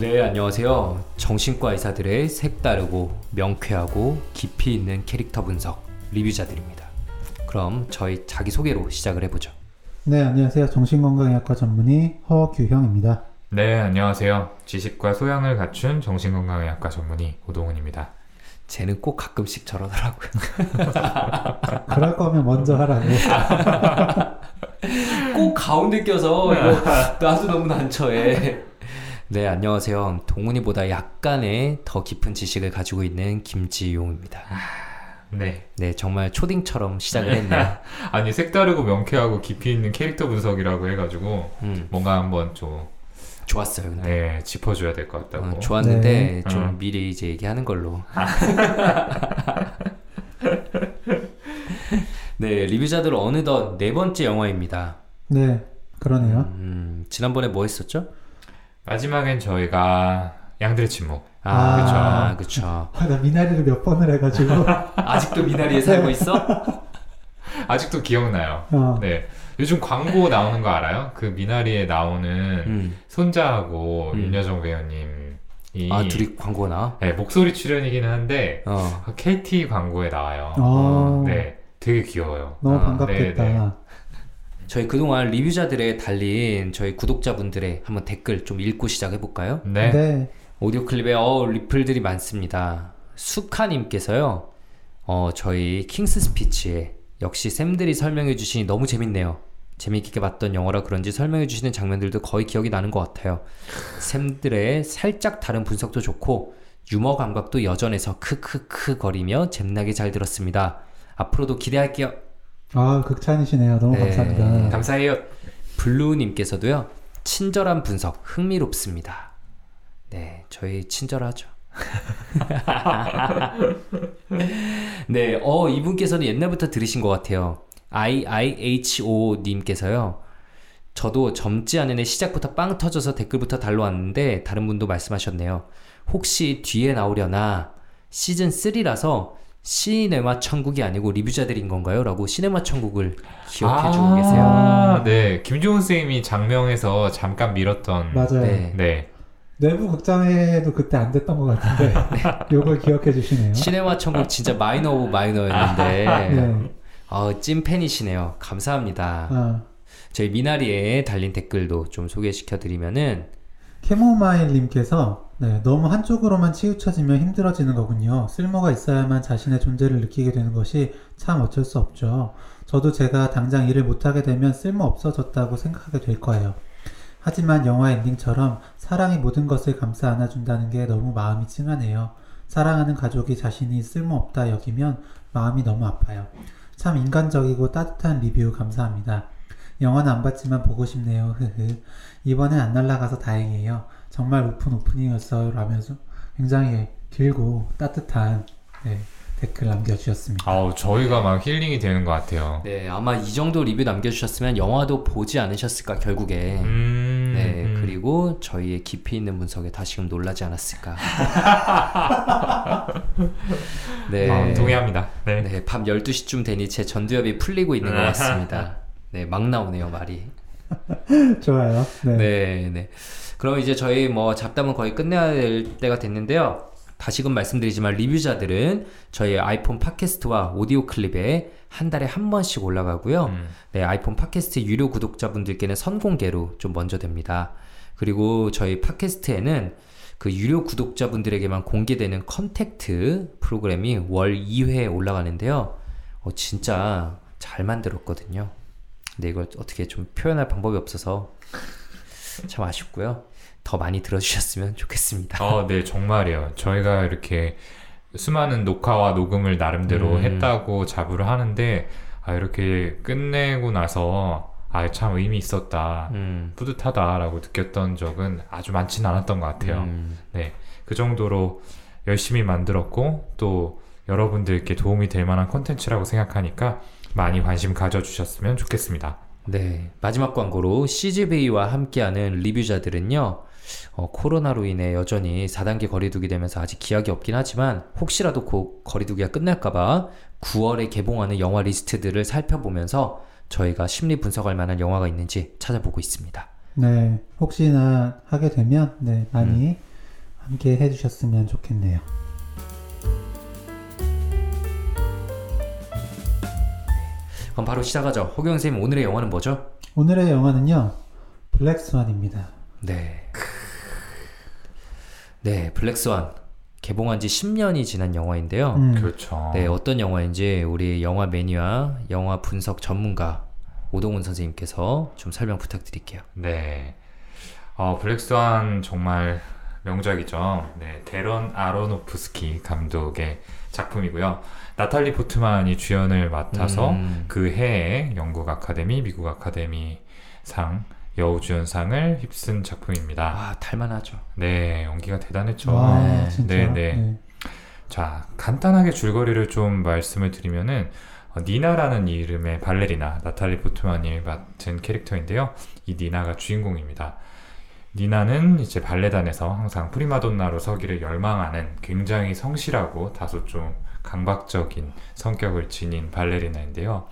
네, 안녕하세요. 정신과 의사들의 색다르고 명쾌하고 깊이 있는 캐릭터 분석 리뷰자들입니다. 그럼 저희 자기소개로 시작을 해보죠. 네, 안녕하세요. 정신건강의학과 전문의 허규형입니다. 네, 안녕하세요. 지식과 소양을 갖춘 정신건강의학과 전문의 오동훈입니다. 쟤는 꼭 가끔씩 저러더라고요. 그럴 거면 먼저 하라고. 꼭 가운데 껴서 이거 나도 너무 난처해. 네, 안녕하세요. 동훈이보다 약간의 더 깊은 지식을 가지고 있는 김지용입니다. 네. 네, 정말 초딩처럼 시작을 했네요. 아니, 색다르고 명쾌하고 깊이 있는 캐릭터 분석이라고 해가지고 음, 뭔가 한번 좀 좋았어요. 근데. 네, 짚어줘야 될 것 같다고. 어, 좋았는데 네. 좀 음. 미리 이제 얘기하는 걸로. 네, 리뷰자들 어느덧 네 번째 영화입니다. 네, 그러네요. 음, 지난번에 뭐 했었죠? 마지막엔 저희가 양들의 침묵. 아, 그쵸. 아, 나 미나리를 몇 번을 해가지고. 아직도 미나리에 살고 있어? 아직도 기억나요. 어, 네. 요즘 광고 나오는 거 알아요? 그 미나리에 나오는 음. 손자하고 음. 윤여정 배우님 이 아, 둘이 광고 나? 네, 목소리 출연이기는 한데 어. 그 KT 광고에 나와요. 어, 네, 되게 귀여워요. 너무 아, 반갑겠다. 네, 네. 저희 그동안 리뷰자들에 달린 저희 구독자분들의 한번 댓글 좀 읽고 시작해볼까요? 네. 네. 오디오 클립에 어 리플들이 많습니다. 수카님께서요. 어 저희 킹스 스피치에 역시 쌤들이 설명해 주시니 너무 재밌네요. 재미있게 봤던 영화라 그런지 설명해 주시는 장면들도 거의 기억이 나는 것 같아요. 쌤들의 살짝 다른 분석도 좋고 유머 감각도 여전해서 크크크 거리며 잼나게 잘 들었습니다. 앞으로도 기대할게요. 아, 극찬이시네요. 너무 네. 감사합니다. 감사해요. 블루님께서도요 친절한 분석 흥미롭습니다. 네, 저희 친절하죠. 네, 어 이분께서는 옛날부터 들으신 것 같아요. IIHO 님께서요. 저도 젊지 않은 애 시작부터 빵 터져서 댓글부터 달러왔는데 다른 분도 말씀하셨네요. 혹시 뒤에 나오려나 시즌 3라서 시네마 천국이 아니고 리뷰자들인 건가요? 라고 시네마 천국을 기억해 주고 계세요. 아, 네. 김종훈 쌤이 작명에서 잠깐 밀었던. 맞아요. 네. 네. 내부 극장에도 그때 안 됐던 것 같은데, 요걸 기억해 주시네요. 시네마 천국 진짜 minor of minor였는데 네. 어, 찐 팬이시네요. 감사합니다. 아, 저희 미나리에 달린 댓글도 좀 소개시켜 드리면은 캐모마일님께서 네, 너무 한쪽으로만 치우쳐지면 힘들어지는 거군요. 쓸모가 있어야만 자신의 존재를 느끼게 되는 것이 참 어쩔 수 없죠. 저도 제가 당장 일을 못하게 되면 쓸모 없어졌다고 생각하게 될 거예요. 하지만 영화 엔딩처럼 사랑이 모든 것을 감싸 안아준다는 게 너무 마음이 찡하네요. 사랑하는 가족이 자신이 쓸모없다 여기면 마음이 너무 아파요. 참 인간적이고 따뜻한 리뷰 감사합니다. 영화는 안 봤지만 보고 싶네요. 흐흐. 이번엔 안 날라가서 다행이에요. 정말 오픈 오프닝이었어요. 라면서 굉장히 길고 따뜻한 네, 댓글 남겨주셨습니다. 아우, 저희가 막 힐링이 되는 것 같아요. 네 아마 이 정도 리뷰 남겨주셨으면 영화도 보지 않으셨을까 결국에 음. 네 음. 그리고 저희의 깊이 있는 분석에 다시금 놀라지 않았을까 네, 아, 동의합니다. 네. 네, 밤 12시쯤 되니 제 전두엽이 풀리고 있는 것 같습니다 네 막 나오네요 말이 좋아요. 네. 네, 네. 그럼 이제 저희 뭐 잡담은 거의 끝내야 될 때가 됐는데요. 다시금 말씀드리지만 리뷰자들은 저희 아이폰 팟캐스트와 오디오 클립에 한 달에 한 번씩 올라가고요. 음. 네, 아이폰 팟캐스트 유료 구독자분들께는 선공개로 좀 먼저 됩니다. 그리고 저희 팟캐스트에는 그 유료 구독자분들에게만 공개되는 컨택트 프로그램이 월 2회 올라가는데요. 어, 진짜 잘 만들었거든요. 근데 이걸 어떻게 좀 표현할 방법이 없어서 참 아쉽고요. 더 많이 들어주셨으면 좋겠습니다. 어, 네, 정말이에요. 저희가 이렇게 수많은 녹화와 녹음을 나름대로 음. 했다고 자부를 하는데, 아, 이렇게 끝내고 나서, 아, 참 의미 있었다. 음, 뿌듯하다라고 느꼈던 적은 아주 많지는 않았던 것 같아요. 음, 네. 그 정도로 열심히 만들었고, 또 여러분들께 도움이 될 만한 콘텐츠라고 생각하니까 많이 관심 가져주셨으면 좋겠습니다. 네. 마지막 광고로 CGV와 함께하는 리뷰자들은요, 어, 코로나로 인해 여전히 4단계 거리두기 되면서 아직 기약이 없긴 하지만 혹시라도 그 거리두기가 끝날까봐 9월에 개봉하는 영화 리스트들을 살펴보면서 저희가 심리 분석할 만한 영화가 있는지 찾아보고 있습니다. 네, 혹시나 하게 되면 네, 많이 함께 해주셨으면 좋겠네요. 그럼 바로 시작하죠. 호경 선생님 오늘의 영화는 뭐죠? 오늘의 영화는요, 블랙스완입니다. 네. 네, 블랙스완 개봉한 지 10년이 지난 영화인데요. 음, 그렇죠. 네, 어떤 영화인지 우리 영화 매니아, 영화 분석 전문가 오동훈 선생님께서 좀 설명 부탁드릴게요. 네. 어, 블랙스완 정말 명작이죠. 네, 데런 아로노프스키 감독의 작품이고요. 나탈리 포트만이 주연을 맡아서 음, 그 해에 영국 아카데미, 미국 아카데미 상 여우주연상을 휩쓴 작품입니다. 아, 탈만하죠. 네, 연기가 대단했죠. 와, 네, 진짜. 네, 네. 자, 간단하게 줄거리를 좀 말씀을 드리면은 어, 니나라는 이름의 발레리나 나탈리 포트만이 맡은 캐릭터인데요. 이 니나가 주인공입니다. 니나는 이제 발레단에서 항상 프리마돈나로 서기를 열망하는 굉장히 성실하고 다소 좀 강박적인 성격을 지닌 발레리나인데요.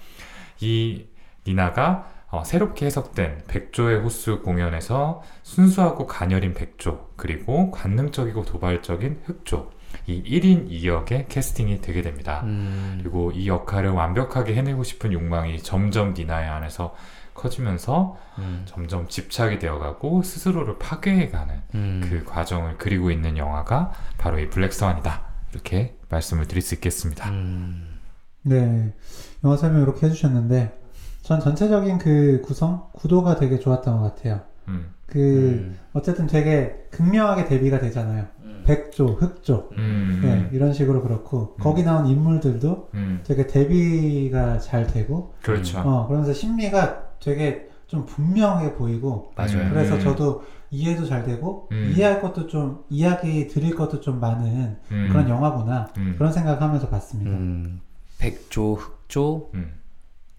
이 니나가 어, 새롭게 해석된 백조의 호수 공연에서 순수하고 가녀린 백조 그리고 관능적이고 도발적인 흑조 이 1인 2역에 캐스팅이 되게 됩니다. 음, 그리고 이 역할을 완벽하게 해내고 싶은 욕망이 점점 니나의 안에서 커지면서 음, 점점 집착이 되어가고 스스로를 파괴해가는 음. 그 과정을 그리고 있는 영화가 바로 이 블랙스완이다. 이렇게 말씀을 드릴 수 있겠습니다. 음, 네. 영화 설명 이렇게 해주셨는데, 전 전체적인 그 구성, 구도가 되게 좋았던 것 같아요. 음, 그, 음, 어쨌든 되게 극명하게 대비가 되잖아요. 백조, 흑조. 음, 네, 이런 식으로 그렇고, 음. 거기 나온 인물들도 음, 되게 대비가 잘 되고, 그렇죠. 어, 그러면서 심리가 되게 좀 분명해 보이고, 맞아요. 음. 그래서 저도 이해도 잘 되고, 음. 이해할 것도 좀, 이야기 드릴 것도 좀 많은 음, 그런 영화구나. 음, 그런 생각하면서 봤습니다. 음, 백조, 흑조, 음,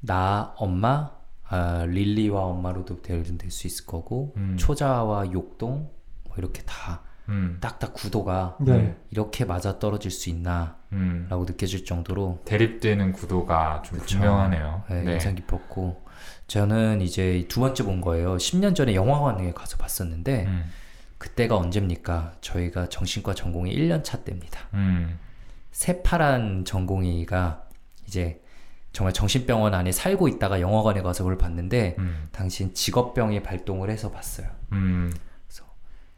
나, 엄마, 아, 릴리와 엄마로도 될수 있을 거고, 음. 초자와 욕동, 뭐 이렇게 다 음, 딱딱 구도가 네. 이렇게 맞아 떨어질 수 있나, 음. 라고 느껴질 정도로 대립되는 구도가 좀 그쵸. 분명하네요. 네, 네. 인상 깊었고, 저는 이제 두 번째 본 거예요. 10년 전에 영화관에 가서 봤었는데, 음, 그때가 언제입니까? 저희가 정신과 전공의 1년 차 때입니다. 음, 새파란 전공의가 이제 정말 정신병원 안에 살고 있다가 영화관에 가서 그걸 봤는데 음, 당시 직업병이 발동을 해서 봤어요. 음,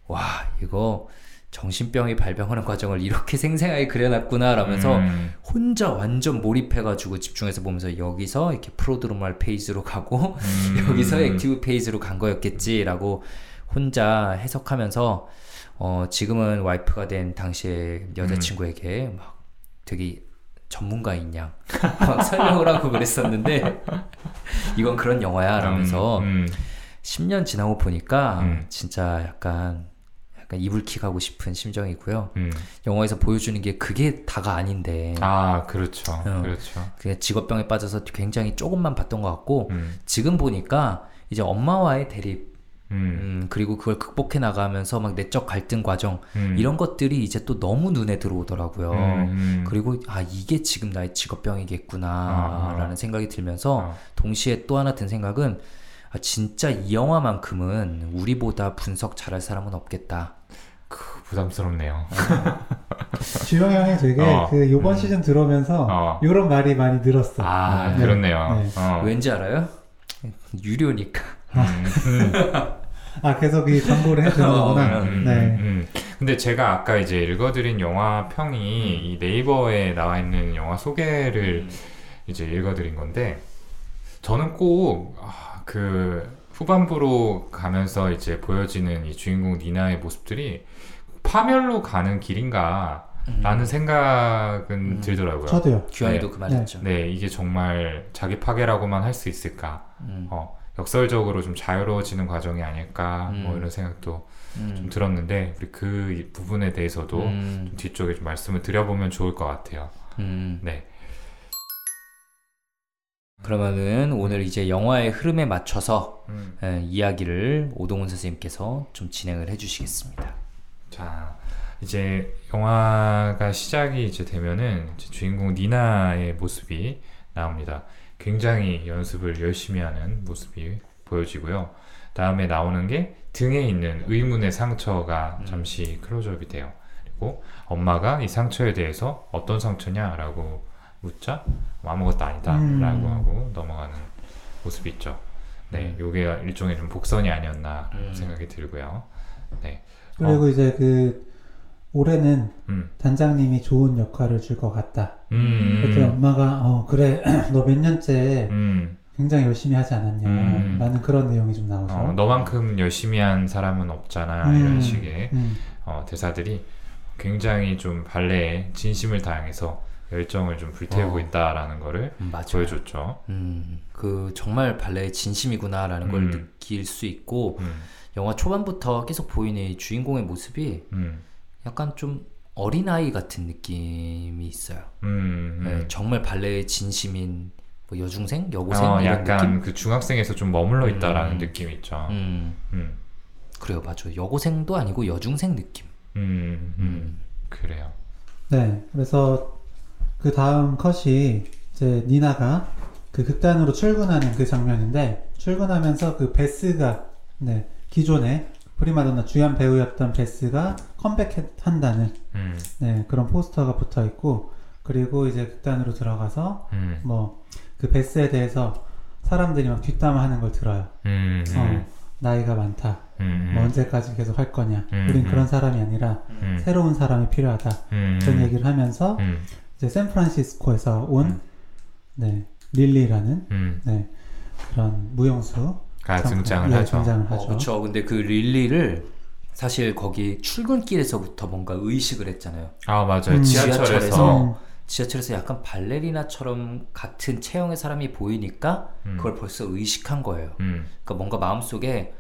와 이거 정신병이 발병하는 과정을 이렇게 생생하게 그려놨구나 라면서 음, 혼자 완전 몰입해가지고 집중해서 보면서 여기서 이렇게 prodromal phase로 가고 음, 여기서 active phase로 간 거였겠지라고 혼자 해석하면서 어 지금은 와이프가 된 당시의 여자친구에게 막 되게 전문가인 양 막 설명을 하고 그랬었는데 이건 그런 영화야 라면서 음, 10년 지나고 보니까 음. 진짜 약간 약간 이불킥 하고 싶은 심정이고요. 음. 영화에서 보여주는 게 그게 다가 아닌데 아, 그렇죠. 어. 그렇죠. 그냥 직업병에 빠져서 굉장히 조금만 봤던 것 같고 음, 지금 보니까 이제 엄마와의 대립 음, 음, 그리고 그걸 극복해 나가면서 막 내적 갈등 과정 음. 이런 것들이 이제 또 너무 눈에 들어오더라고요. 음, 음. 그리고 아 이게 지금 나의 직업병이겠구나 아. 라는 생각이 들면서 어. 동시에 또 하나 든 생각은 아, 진짜 이 영화만큼은 우리보다 분석 잘할 사람은 없겠다. 크, 부담스럽네요. 주영 형이 되게 어. 그 요번 음. 시즌 들어오면서 어. 이런 말이 많이 늘었어. 아, 네. 그렇네요. 네. 어. 왠지 알아요? 유료니까. 음, 아 계속 이 광고를 해주는 어, 거구나. 음, 네. 음, 음. 근데 제가 아까 이제 읽어드린 영화 평이 이 네이버에 나와 있는 영화 소개를 이제 읽어드린 건데 저는 꼭그 후반부로 가면서 이제 보여지는 이 주인공 니나의 모습들이 파멸로 가는 길인가 라는 생각은 음. 들더라고요. 저도요. 규환이도 네. 그 말했죠. 네, 이게 정말 자기 파괴라고만 할 수 있을까? 음, 어, 역설적으로 좀 자유로워지는 과정이 아닐까? 뭐 음. 이런 생각도 좀 음, 들었는데 우리 그이 부분에 대해서도 음, 좀 뒤쪽에 좀 말씀을 드려보면 좋을 것 같아요. 음. 네, 그러면은 오늘 이제 영화의 흐름에 맞춰서 음. 에, 이야기를 오동훈 선생님께서 좀 진행을 해주시겠습니다. 자 이제 영화가 시작이 이제 되면은 이제 주인공 니나의 모습이 나옵니다. 굉장히 연습을 열심히 하는 모습이 보여지고요. 다음에 나오는 게 등에 있는 의문의 상처가 음. 잠시 클로즈업이 돼요. 그리고 엄마가 이 상처에 대해서 어떤 상처냐라고 묻자 뭐 아무것도 아니다라고 음. 하고 넘어가는 모습이 있죠. 네, 요게 일종의 좀 복선이 아니었나 음. 생각이 들고요. 네, 그리고 이제 그 올해는 음, 단장님이 좋은 역할을 줄 것 같다. 음, 그때 엄마가 어 그래 너 몇 년째 음, 굉장히 열심히 하지 않았냐 음. 라는 그런 내용이 좀 나오죠. 어, 너만큼 열심히 한 사람은 없잖아 음. 이런 식의 음. 어, 대사들이 굉장히 좀 발레에 진심을 다해서 열정을 좀 불태우고 어. 있다라는 거를 음, 맞아요. 보여줬죠. 음, 그 정말 발레의 진심이구나라는 걸 음. 느낄 수 있고 음, 영화 초반부터 계속 보이는 이 주인공의 모습이 음, 약간 좀 어린아이 같은 느낌이 있어요. 음, 음. 네, 정말 발레의 진심인 뭐 여중생, 여고생 어, 이런 약간 느낌. 그 중학생에서 좀 머물러 있다라는 음. 느낌이 있죠. 음, 음, 그래요, 맞아요. 여고생도 아니고 여중생 느낌. 음, 음, 그래요. 네, 그래서 그 다음 컷이 이제 니나가 그 극단으로 출근하는 그 장면인데 출근하면서 그 베스가 네 기존에 프리마돈나 주연 배우였던 베스가 컴백한다는 음, 네 그런 포스터가 붙어 있고 그리고 이제 극단으로 들어가서 음, 뭐그 베스에 대해서 사람들이 막 뒷담화하는 걸 들어요. 음, 음, 어, 나이가 많다. 음, 뭐 언제까지 계속 할 거냐. 음, 우린 음. 그런 사람이 아니라 음, 새로운 사람이 필요하다. 음, 그런 얘기를 하면서 음, 이제 샌프란시스코에서 온 음. 네, 릴리라는 음, 네, 그런 무용수 가 등장을 예, 하죠. 등장을 어, 하죠. 그렇죠. 근데 그 릴리를 사실 거기 출근길에서부터 뭔가 의식을 했잖아요. 아 맞아요. 음. 지하철에서 지하철에서 음, 지하철에서 약간 발레리나처럼 같은 체형의 사람이 보이니까 음. 그걸 벌써 의식한 거예요. 음, 그러니까 뭔가 마음속에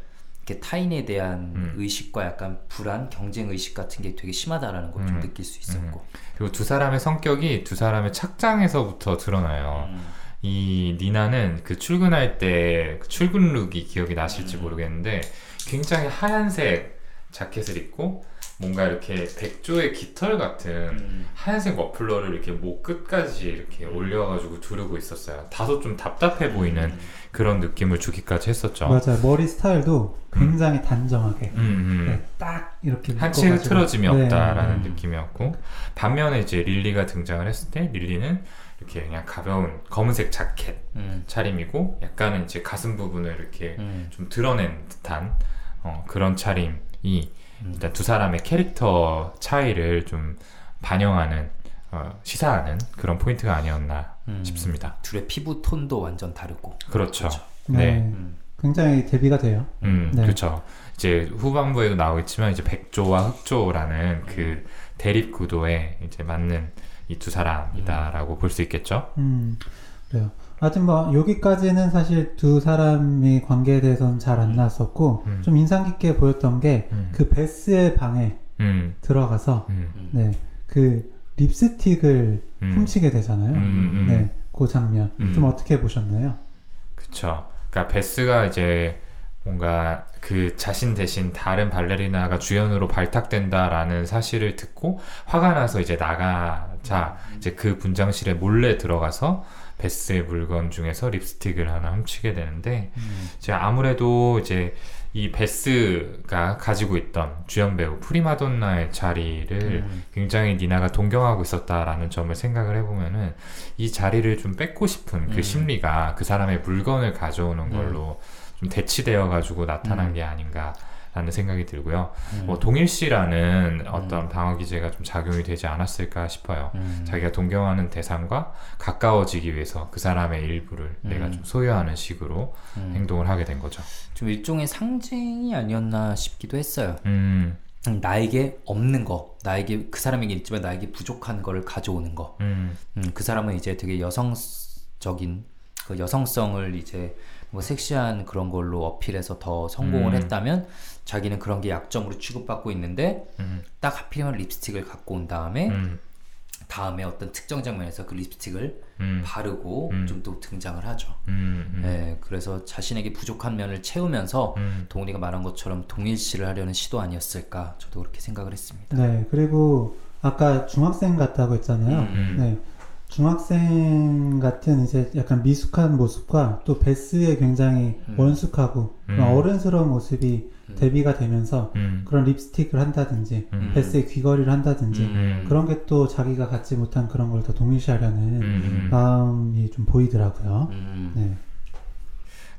이렇게 타인에 대한 음. 의식과 약간 불안, 경쟁 의식 같은 게 되게 심하다라는 걸좀 음. 느낄 수 있었고. 그리고 두 사람의 성격이 두 사람의 착장에서부터 드러나요. 음. 이 니나는 그 출근할 때 그 출근 룩이 기억이 나실지 음. 모르겠는데 굉장히 하얀색 자켓을 입고 뭔가 이렇게 백조의 깃털 같은 음. 하얀색 머플러를 이렇게 목 끝까지 이렇게 올려가지고 두르고 있었어요. 다소 좀 답답해 보이는 그런 느낌을 주기까지 했었죠. 맞아요. 머리 스타일도 굉장히 단정하게 음, 음. 네, 딱 이렇게 한치. 흐트러짐이 네. 없다라는 음. 느낌이었고 반면에 이제 릴리가 등장을 했을 때 릴리는 이렇게 그냥 가벼운 검은색 자켓 음. 차림이고 약간은 이제 가슴 부분을 이렇게 음. 좀 드러낸 듯한 어, 그런 차림이 음. 일단 두 사람의 캐릭터 차이를 좀 반영하는 어, 시사하는 그런 포인트가 아니었나 음. 싶습니다. 둘의 피부 톤도 완전 다르고. 그렇죠. 그렇죠. 네. 네. 음. 굉장히 대비가 돼요. 음, 네. 그렇죠. 이제 후반부에도 나오겠지만 이제 백조와 흑조라는 그 대립 구도에 이제 맞는 이 두 사람이다라고 볼수 있겠죠. 음, 그래요. 하여튼 뭐 여기까지는 사실 두 사람의 관계에 대해서는 잘 안 나왔었고 음. 좀 인상 깊게 보였던 게그 음, 베스의 방에 음, 들어가서 음, 네, 그 립스틱을 음. 훔치게 되잖아요. 음, 음. 네, 그 장면 음. 좀 어떻게 보셨나요? 그쵸. 그러니까 베스가 이제 뭔가 그 자신 대신 다른 발레리나가 주연으로 발탁된다라는 사실을 듣고 화가 나서 이제 나가자 이제 그 분장실에 몰래 들어가서 베스의 물건 중에서 립스틱을 하나 훔치게 되는데 음. 이제 아무래도 이제 이 베스가 가지고 있던 주연 배우 프리마돈나의 자리를 음. 굉장히 니나가 동경하고 있었다라는 점을 생각을 해보면은 이 자리를 좀 뺏고 싶은 그 음. 심리가 그 사람의 물건을 가져오는 걸로 좀 대치되어 가지고 나타난 음. 게 아닌가 라는 생각이 들고요. 음. 뭐 동일시라는 어떤 방어 기제가 좀 작용이 되지 않았을까 싶어요. 음. 자기가 동경하는 대상과 가까워지기 위해서 그 사람의 일부를 음. 내가 좀 소유하는 식으로 음. 행동을 하게 된 거죠. 좀 일종의 상징이 아니었나 싶기도 했어요. 음, 음, 나에게 없는 거, 나에게 그 사람에게 있지만 나에게 부족한 거를 가져오는 거. 음, 음, 그 사람은 이제 되게 여성적인 그 여성성을 이제 뭐 섹시한 그런 걸로 어필해서 더 성공을 음. 했다면 자기는 그런 게 약점으로 취급받고 있는데 음, 딱 하필이면 립스틱을 갖고 온 다음에 음, 다음에 어떤 특정 장면에서 그 립스틱을 음, 바르고 음. 좀또 등장을 하죠. 음, 음, 네, 그래서 자신에게 부족한 면을 채우면서 음, 동훈이가 말한 것처럼 동일시를 하려는 시도 아니었을까 저도 그렇게 생각을 했습니다. 네, 그리고 아까 중학생 같다고 했잖아요. 음. 네, 중학생 같은 이제 약간 미숙한 모습과 또 베스의 굉장히 음. 원숙하고 음. 어른스러운 모습이 음. 대비가 되면서 음. 그런 립스틱을 한다든지 음. 베스의 귀걸이를 한다든지 음. 그런 게 또 자기가 갖지 못한 그런 걸 더 동일시하려는 음. 마음이 좀 보이더라고요. 음. 네.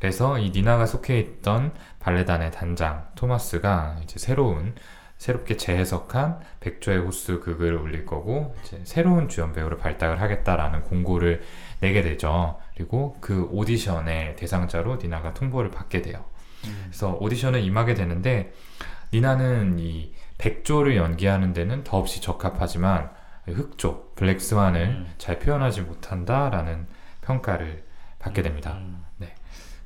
그래서 이 니나가 속해 있던 발레단의 단장 토마스가 이제 새로운 새롭게 재해석한 백조의 호수 극을 올릴 거고 새로운 주연 배우를 발탁을 하겠다라는 공고를 내게 되죠. 그리고 그 오디션의 대상자로 니나가 통보를 받게 돼요. 음. 그래서 오디션에 임하게 되는데 니나는 이 백조를 연기하는 데는 더없이 적합하지만 흑조 블랙스완을 음. 잘 표현하지 못한다라는 평가를 받게 됩니다. 음.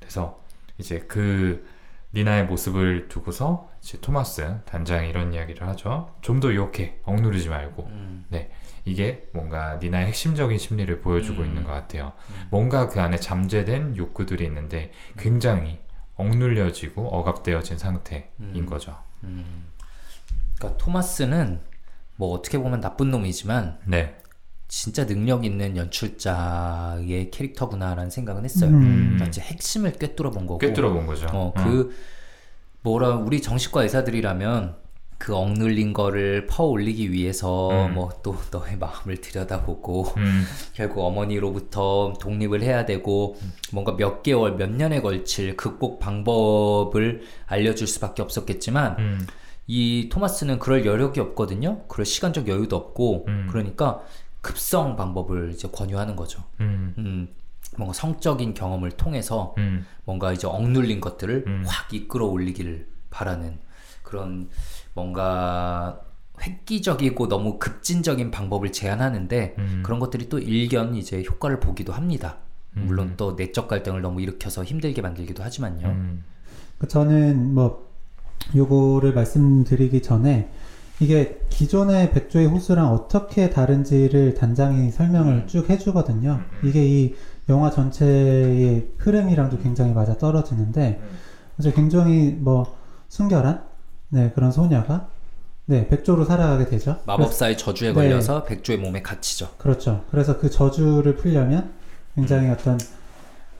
그래서 이제 그 니나의 모습을 두고서 이제 토마스 단장이 이런 이야기를 하죠. 좀더 유혹해 억누르지 말고 음. 이게 뭔가 니나의 핵심적인 심리를 보여주고 음. 있는 것 같아요. 음. 뭔가 그 안에 잠재된 욕구들이 있는데 굉장히 억눌려지고 억압되어진 상태인 음. 거죠. 음. 그러니까 토마스는 뭐 어떻게 보면 나쁜 놈이지만 네. 진짜 능력 있는 연출자의 캐릭터구나라는 생각은 했어요. 음. 그러니까 진짜 핵심을 꿰뚫어 본 거고. 꿰뚫어 본 거죠. 어, 어. 그 뭐라 우리 정신과 의사들이라면 그 억눌린 거를 퍼 올리기 위해서 음. 뭐또 너의 마음을 들여다보고 음, 결국 어머니로부터 독립을 해야 되고 뭔가 몇 개월 몇 년에 걸칠 극복 방법을 알려줄 수밖에 없었겠지만 음, 이 토마스는 그럴 여력이 없거든요. 그럴 시간적 여유도 없고 음. 그러니까 급성 방법을 이제 권유하는 거죠. 음, 음, 뭔가 성적인 경험을 통해서 음, 뭔가 이제 억눌린 것들을 음. 확 이끌어 올리기를 바라는 그런 뭔가 획기적이고 너무 급진적인 방법을 제안하는데 음. 그런 것들이 또 일견 이제 효과를 보기도 합니다. 물론 음. 또 내적 갈등을 너무 일으켜서 힘들게 만들기도 하지만요. 음, 그 저는 뭐 요거를 말씀드리기 전에 이게 기존의 백조의 호수랑 어떻게 다른지를 단장이 설명을 음. 쭉 해주거든요. 이게 이 영화 전체의 흐름이랑도 굉장히 맞아 떨어지는데 그래서 굉장히 뭐 순결한 네 그런 소녀가 네 백조로 살아가게 되죠. 마법사의 저주에 네. 걸려서 백조의 몸에 갇히죠. 그렇죠. 그래서 그 저주를 풀려면 굉장히 어떤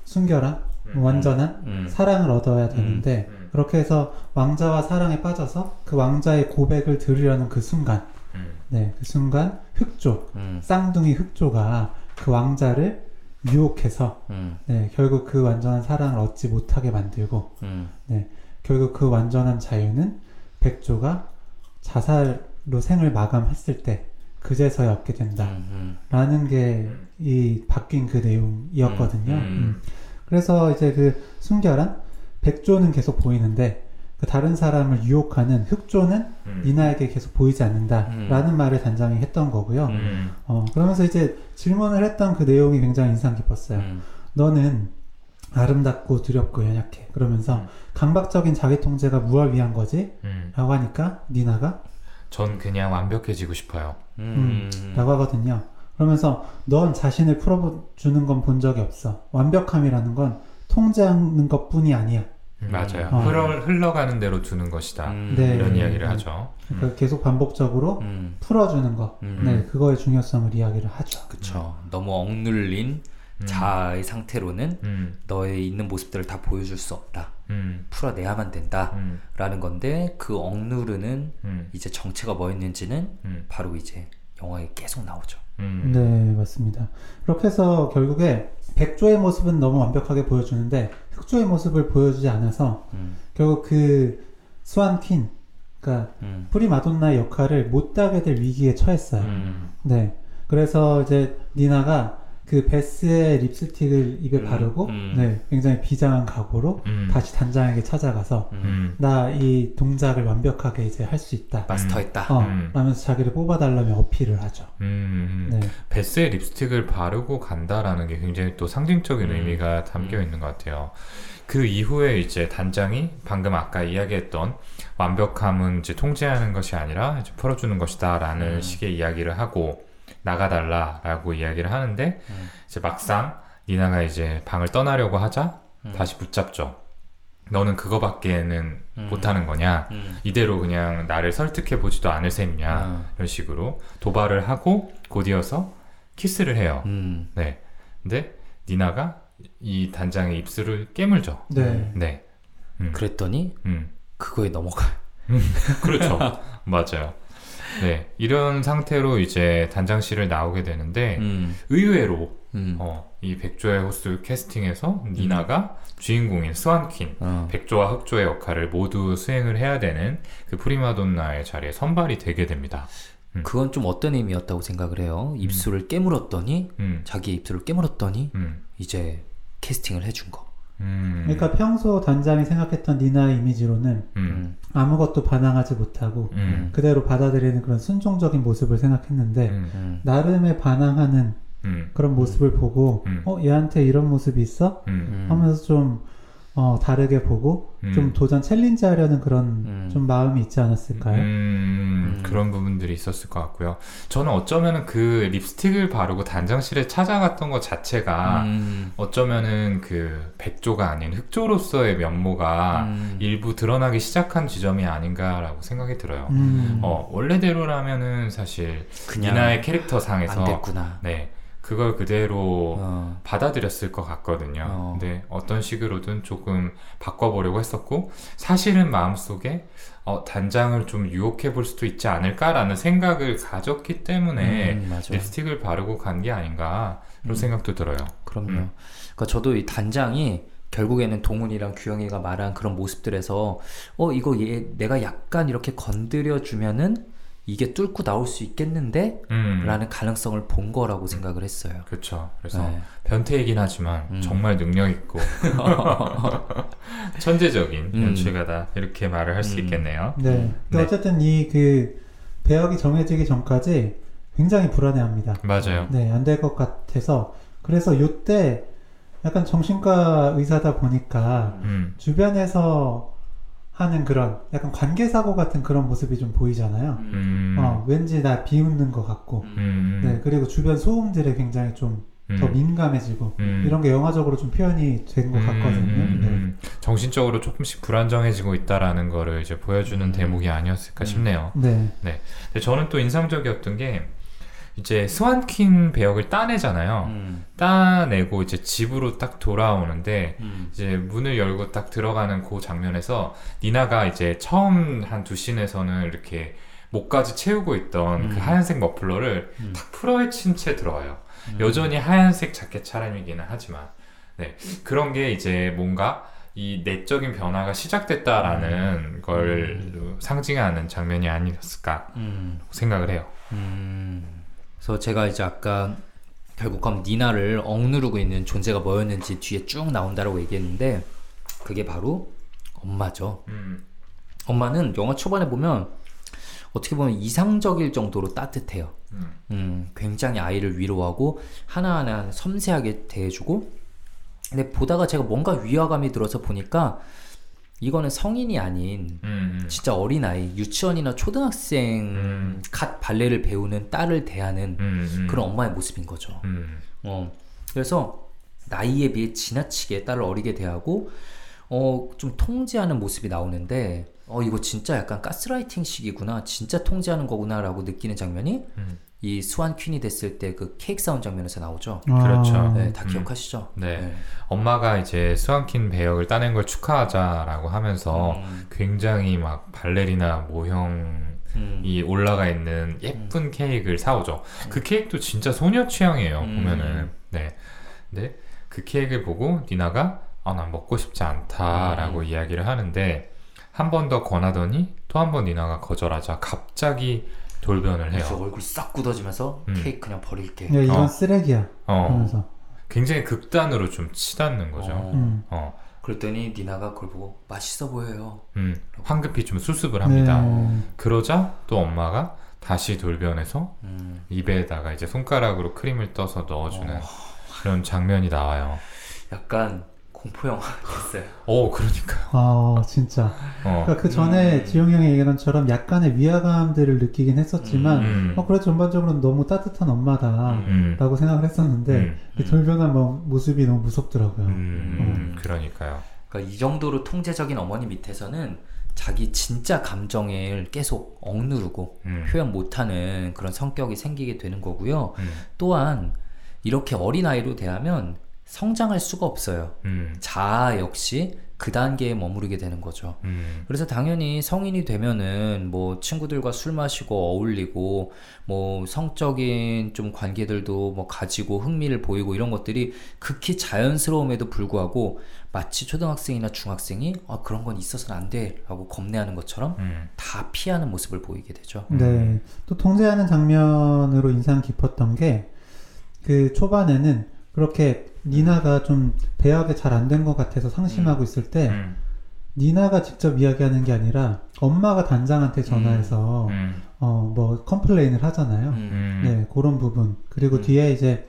순결한 음. 완전한 음. 사랑을 얻어야 되는데 음. 그렇게 해서 왕자와 사랑에 빠져서 그 왕자의 고백을 들으려는 그 순간 음, 네, 그 순간 흑조 음, 쌍둥이 흑조가 그 왕자를 유혹해서 음, 네, 결국 그 완전한 사랑을 얻지 못하게 만들고 음, 결국 그 완전한 자유는 백조가 자살로 생을 마감했을 때 그제서야 얻게 된다라는 음, 게이 바뀐 그 내용이었거든요. 음, 음. 그래서 이제 그 순결한 백조는 계속 보이는데 그 다른 사람을 유혹하는 흑조는 음, 니나에게 계속 보이지 않는다라는 말을 단장이 했던 거고요. 음, 어, 그러면서 이제 질문을 했던 그 내용이 굉장히 인상 깊었어요. 음, 너는 아름답고 두렵고 연약해. 그러면서 음. 강박적인 자기 통제가 무엇을 위한 거지? 음. 라고 하니까 니나가 전 그냥 완벽해지고 싶어요. 음, 라고 하거든요. 그러면서 넌 자신을 풀어주는 건 본 적이 없어. 완벽함이라는 건 통제하는 것 뿐이 아니야. 음, 맞아요. 어. 흘러, 흘러가는 대로 두는 것이다. 음, 네. 이런 이야기를 음. 하죠. 그러니까 계속 반복적으로 음, 풀어주는 거. 음. 네, 그거의 중요성을 이야기를 하죠. 그쵸. 너무 억눌린 음, 자아의 상태로는 음, 너의 있는 모습들을 다 보여줄 수 없다. 음, 풀어내야만 된다. 음, 라는 건데 그 억누르는 음, 이제 정체가 뭐였는지는 음, 바로 이제 영화에 계속 나오죠. 음, 네, 맞습니다. 그렇게 해서 결국에 백조의 모습은 너무 완벽하게 보여주는데 흑조의 모습을 보여주지 않아서 음, 결국 그 스완 퀸, 그러니까 음, 프리마돈나의 역할을 못 하게 될 위기에 처했어요. 음, 네. 그래서 이제 니나가 그 베스의 립스틱을 입에 음, 바르고 음. 네, 굉장히 비장한 각오로 음, 다시 단장에게 찾아가서 음. 음, 나이 동작을 완벽하게 이제 할 수 있다. 마스터했다. 어, 음. 라면서 자기를 뽑아달라며 어필을 하죠. 음, 음. 네. 베스의 립스틱을 바르고 간다라는 게 굉장히 또 상징적인 음. 의미가 담겨 음. 있는 것 같아요. 그 이후에 이제 단장이 방금 아까 이야기했던 완벽함은 이제 통제하는 것이 아니라 이제 풀어주는 것이다라는 음. 식의 이야기를 하고 나가달라라고 이야기를 하는데 음. 이제 막상 니나가 이제 방을 떠나려고 하자 음. 다시 붙잡죠. 너는 그거밖에는 음. 못하는 거냐? 음. 이대로 그냥 나를 설득해 보지도 않을 셈이냐? 음. 이런 식으로 도발을 하고 곧이어서 키스를 해요. 음. 네. 근데 니나가 이 단장의 입술을 깨물죠. 네. 네. 음. 그랬더니 음. 그거에 넘어가. 그렇죠. 맞아요. 네. 이런 상태로 이제 단장실을 나오게 되는데 음. 의외로 음. 어, 이 백조의 호수 캐스팅에서 니나가 주인공인 Swan Queen 어. 백조와 흑조의 역할을 모두 수행을 해야 되는 그 프리마돈나의 자리에 선발이 되게 됩니다. 그건 좀 어떤 의미였다고 생각을 해요. 입술을 깨물었더니 음, 자기 입술을 깨물었더니 음, 이제 캐스팅을 해준 거. 음, 그러니까 평소 단장이 생각했던 니나의 이미지로는 음, 음. 아무것도 반항하지 못하고 음, 그대로 받아들이는 그런 순종적인 모습을 생각했는데 음, 음. 나름의 반항하는 음, 그런 모습을 보고 음. 어 얘한테 이런 모습이 있어? 하면서 좀 어, 다르게 보고 음. 좀 도전 챌린지하려는 그런 음. 좀 마음이 있지 않았을까요? 음, 음. 그런 부분들이 있었을 것 같고요. 저는 어쩌면은 그 립스틱을 바르고 단장실에 찾아갔던 것 자체가 음. 어쩌면은 그 백조가 아닌 흑조로서의 면모가 음. 일부 드러나기 시작한 지점이 아닌가라고 생각이 들어요. 음. 어, 원래대로라면은 사실 그냥 니나의 캐릭터 상에서 안 됐구나. 네. 그걸 그대로 어. 받아들였을 것 같거든요. 어. 근데 어떤 식으로든 조금 바꿔보려고 했었고 사실은 마음속에 어, 단장을 좀 유혹해 볼 수도 있지 않을까라는 생각을 가졌기 때문에 음, 맞아. 립스틱을 바르고 간 게 아닌가 그런 음. 생각도 들어요. 그럼요. 음. 그러니까 저도 이 단장이 결국에는 동훈이랑 규영이가 말한 그런 모습들에서 어 이거 얘 내가 약간 이렇게 건드려 주면은 이게 뚫고 나올 수 있겠는데 음. 라는 가능성을 본 거라고 생각을 했어요. 그렇죠. 그래서 네. 변태이긴 하지만 음. 정말 능력 있고 천재적인 음. 연출가다 이렇게 말을 할수 음. 있겠네요. 네. 근데 네. 어쨌든 이 그 배역이 정해지기 전까지 굉장히 불안해합니다. 맞아요. 네, 안 될 것 같아서 그래서 요때 약간 정신과 의사다 보니까 음. 주변에서 하는 그런 약간 관계 사고 같은 그런 모습이 좀 보이잖아요. 음. 어, 왠지 나 비웃는 것 같고. 음. 네, 그리고 주변 소음들에 굉장히 좀더 음. 민감해지고 음. 이런 게 영화적으로 좀 표현이 된것 음, 같거든요. 음, 네. 음. 정신적으로 조금씩 불안정해지고 있다라는 거를 이제 보여주는 음. 대목이 아니었을까 음. 싶네요. 네. 근데 저는 또 인상적이었던 게 이제 스완킨 배역을 따내잖아요. 음. 따내고 이제 집으로 딱 돌아오는데 음. 이제 문을 열고 딱 들어가는 그 장면에서 니나가 이제 처음 한 두 씬에서는 이렇게 목까지 채우고 있던 음. 그 하얀색 머플러를 음. 탁 풀어헤친 채 들어와요. 음. 여전히 하얀색 자켓 차림이기는 하지만 네 그런 게 이제 뭔가 이 내적인 변화가 시작됐다라는 걸 상징하는 장면이 아니었을까 음. 생각을 해요. 음. 그래서 제가 이제 아까 결국 그럼 니나를 억누르고 있는 존재가 뭐였는지 뒤에 쭉 나온다라고 얘기했는데 그게 바로 엄마죠. 음, 엄마는 영화 초반에 보면 어떻게 보면 이상적일 정도로 따뜻해요. 음, 음, 굉장히 아이를 위로하고 하나하나 섬세하게 대해주고 근데 보다가 제가 뭔가 위화감이 들어서 보니까 이거는 성인이 아닌 음, 음, 진짜 어린 아이 유치원이나 초등학생 음. 갓 발레를 배우는 딸을 대하는 음, 음, 그런 엄마의 모습인 거죠. 음, 어, 그래서 나이에 비해 지나치게 딸을 어리게 대하고 어, 좀 통제하는 모습이 나오는데 어, 이거 진짜 약간 가스라이팅식이구나. 진짜 통제하는 거구나라고 느끼는 장면이 음. 이 스완 퀸이 됐을 때 그 케이크 사운 장면에서 나오죠. 그렇죠. 아, 네, 다 음. 기억하시죠? 네. 엄마가 이제 스완킨 배역을 따낸 걸 축하하자라고 하면서 음, 굉장히 막 발레리나 모형이 음, 올라가 있는 예쁜 케이크를 사오죠. 그 케이크도 진짜 소녀 취향이에요. 음. 보면은 네. 근데 그 케이크를 보고 니나가 아, 난 먹고 싶지 않다라고 음. 이야기를 하는데 한 번 더 권하더니 또 한 번 니나가 거절하자 갑자기 돌변을 그래서 해요. 얼굴 싹 굳어지면서 음. 케이크 그냥 버릴게. 야, 이건 어. 쓰레기야. 어, 하면서. 굉장히 극단으로 좀 치닫는 거죠. 어, 음. 어, 그랬더니 니나가 그걸 보고 맛있어 보여요. 음, 황급히 좀 수습을 합니다. 네. 그러자 또 엄마가 다시 돌변해서 음. 입에다가 이제 손가락으로 크림을 떠서 넣어주는 어. 그런 장면이 나와요. 약간 공포 영화 됐어요. 오, 그러니까. 아, 진짜. 어, 그러니까 그 전에 음. 지용 형이 얘기한 것처럼 약간의 위화감들을 느끼긴 했었지만, 음, 어, 그래 전반적으로는 너무 따뜻한 엄마다. 음, 라고 생각을 했었는데, 음, 이 돌변한 뭐 모습이 너무 무섭더라고요. 음, 그러니까요. 그러니까 이 정도로 통제적인 어머니 밑에서는 자기 진짜 감정을 계속 억누르고 음. 표현 못하는 그런 성격이 생기게 되는 거고요. 음. 또한 이렇게 어린 아이로 대하면 성장할 수가 없어요. 음. 자아 역시 그 단계에 머무르게 되는 거죠. 음. 그래서 당연히 성인이 되면은 뭐 친구들과 술 마시고 어울리고 뭐 성적인 좀 관계들도 뭐 가지고 흥미를 보이고 이런 것들이 극히 자연스러움에도 불구하고 마치 초등학생이나 중학생이 아 그런 건 있어서는 안 돼라고 겁내하는 것처럼 음. 다 피하는 모습을 보이게 되죠. 네. 또 통제하는 장면으로 인상 깊었던 게 그 초반에는 그렇게 니나가 좀 배역이 잘 안 된 것 같아서 상심하고 있을 때 음. 니나가 직접 이야기하는 게 아니라 엄마가 단장한테 전화해서 음. 어뭐 complain을 하잖아요. 음. 음. 네, 그런 부분. 그리고 음. 뒤에 이제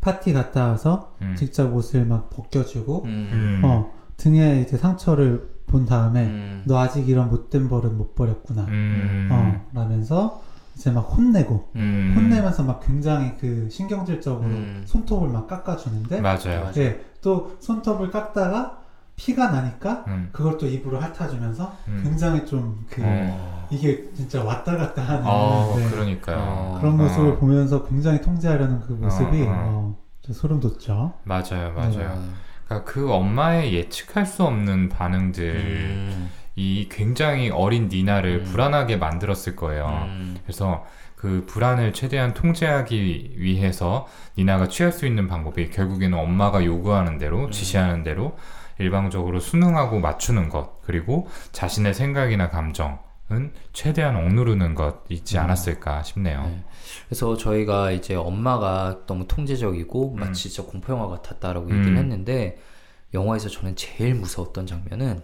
파티 갔다 와서 음. 직접 옷을 막 벗겨주고 음. 음. 어 등에 이제 상처를 본 다음에 음. 너 아직 이런 못된 버릇 못 버렸구나. 음. 어 라면서 이제 막 혼내고 음. 혼내면서 막 굉장히 그 신경질적으로 음. 손톱을 막 깎아주는데 맞아요. 예, 또 손톱을 깎다가 피가 나니까 음. 그걸 또 입으로 핥아주면서 음. 굉장히 좀그 어. 이게 진짜 왔다 갔다 하는 어, 네, 그러니까요. 어. 그런 모습을 어. 보면서 굉장히 통제하려는 그 모습이 어, 어. 어, 소름 돋죠. 맞아요, 맞아요. 음. 그러니까 그 엄마의 예측할 수 없는 반응들 이 음. 굉장히 어린 니나를 음. 불안하게 만들었을 거예요. 음. 그래서 그 불안을 최대한 통제하기 위해서 니나가 취할 수 있는 방법이 결국에는 엄마가 요구하는 대로 음. 지시하는 대로 일방적으로 순응하고 맞추는 것 그리고 자신의 생각이나 감정 은 최대한 억누르는 것 있지 음. 않았을까 싶네요. 네. 그래서 저희가 이제 엄마가 너무 통제적이고 음. 마치 진짜 공포 영화 같았다라고 음. 얘기를 했는데 영화에서 저는 제일 무서웠던 장면은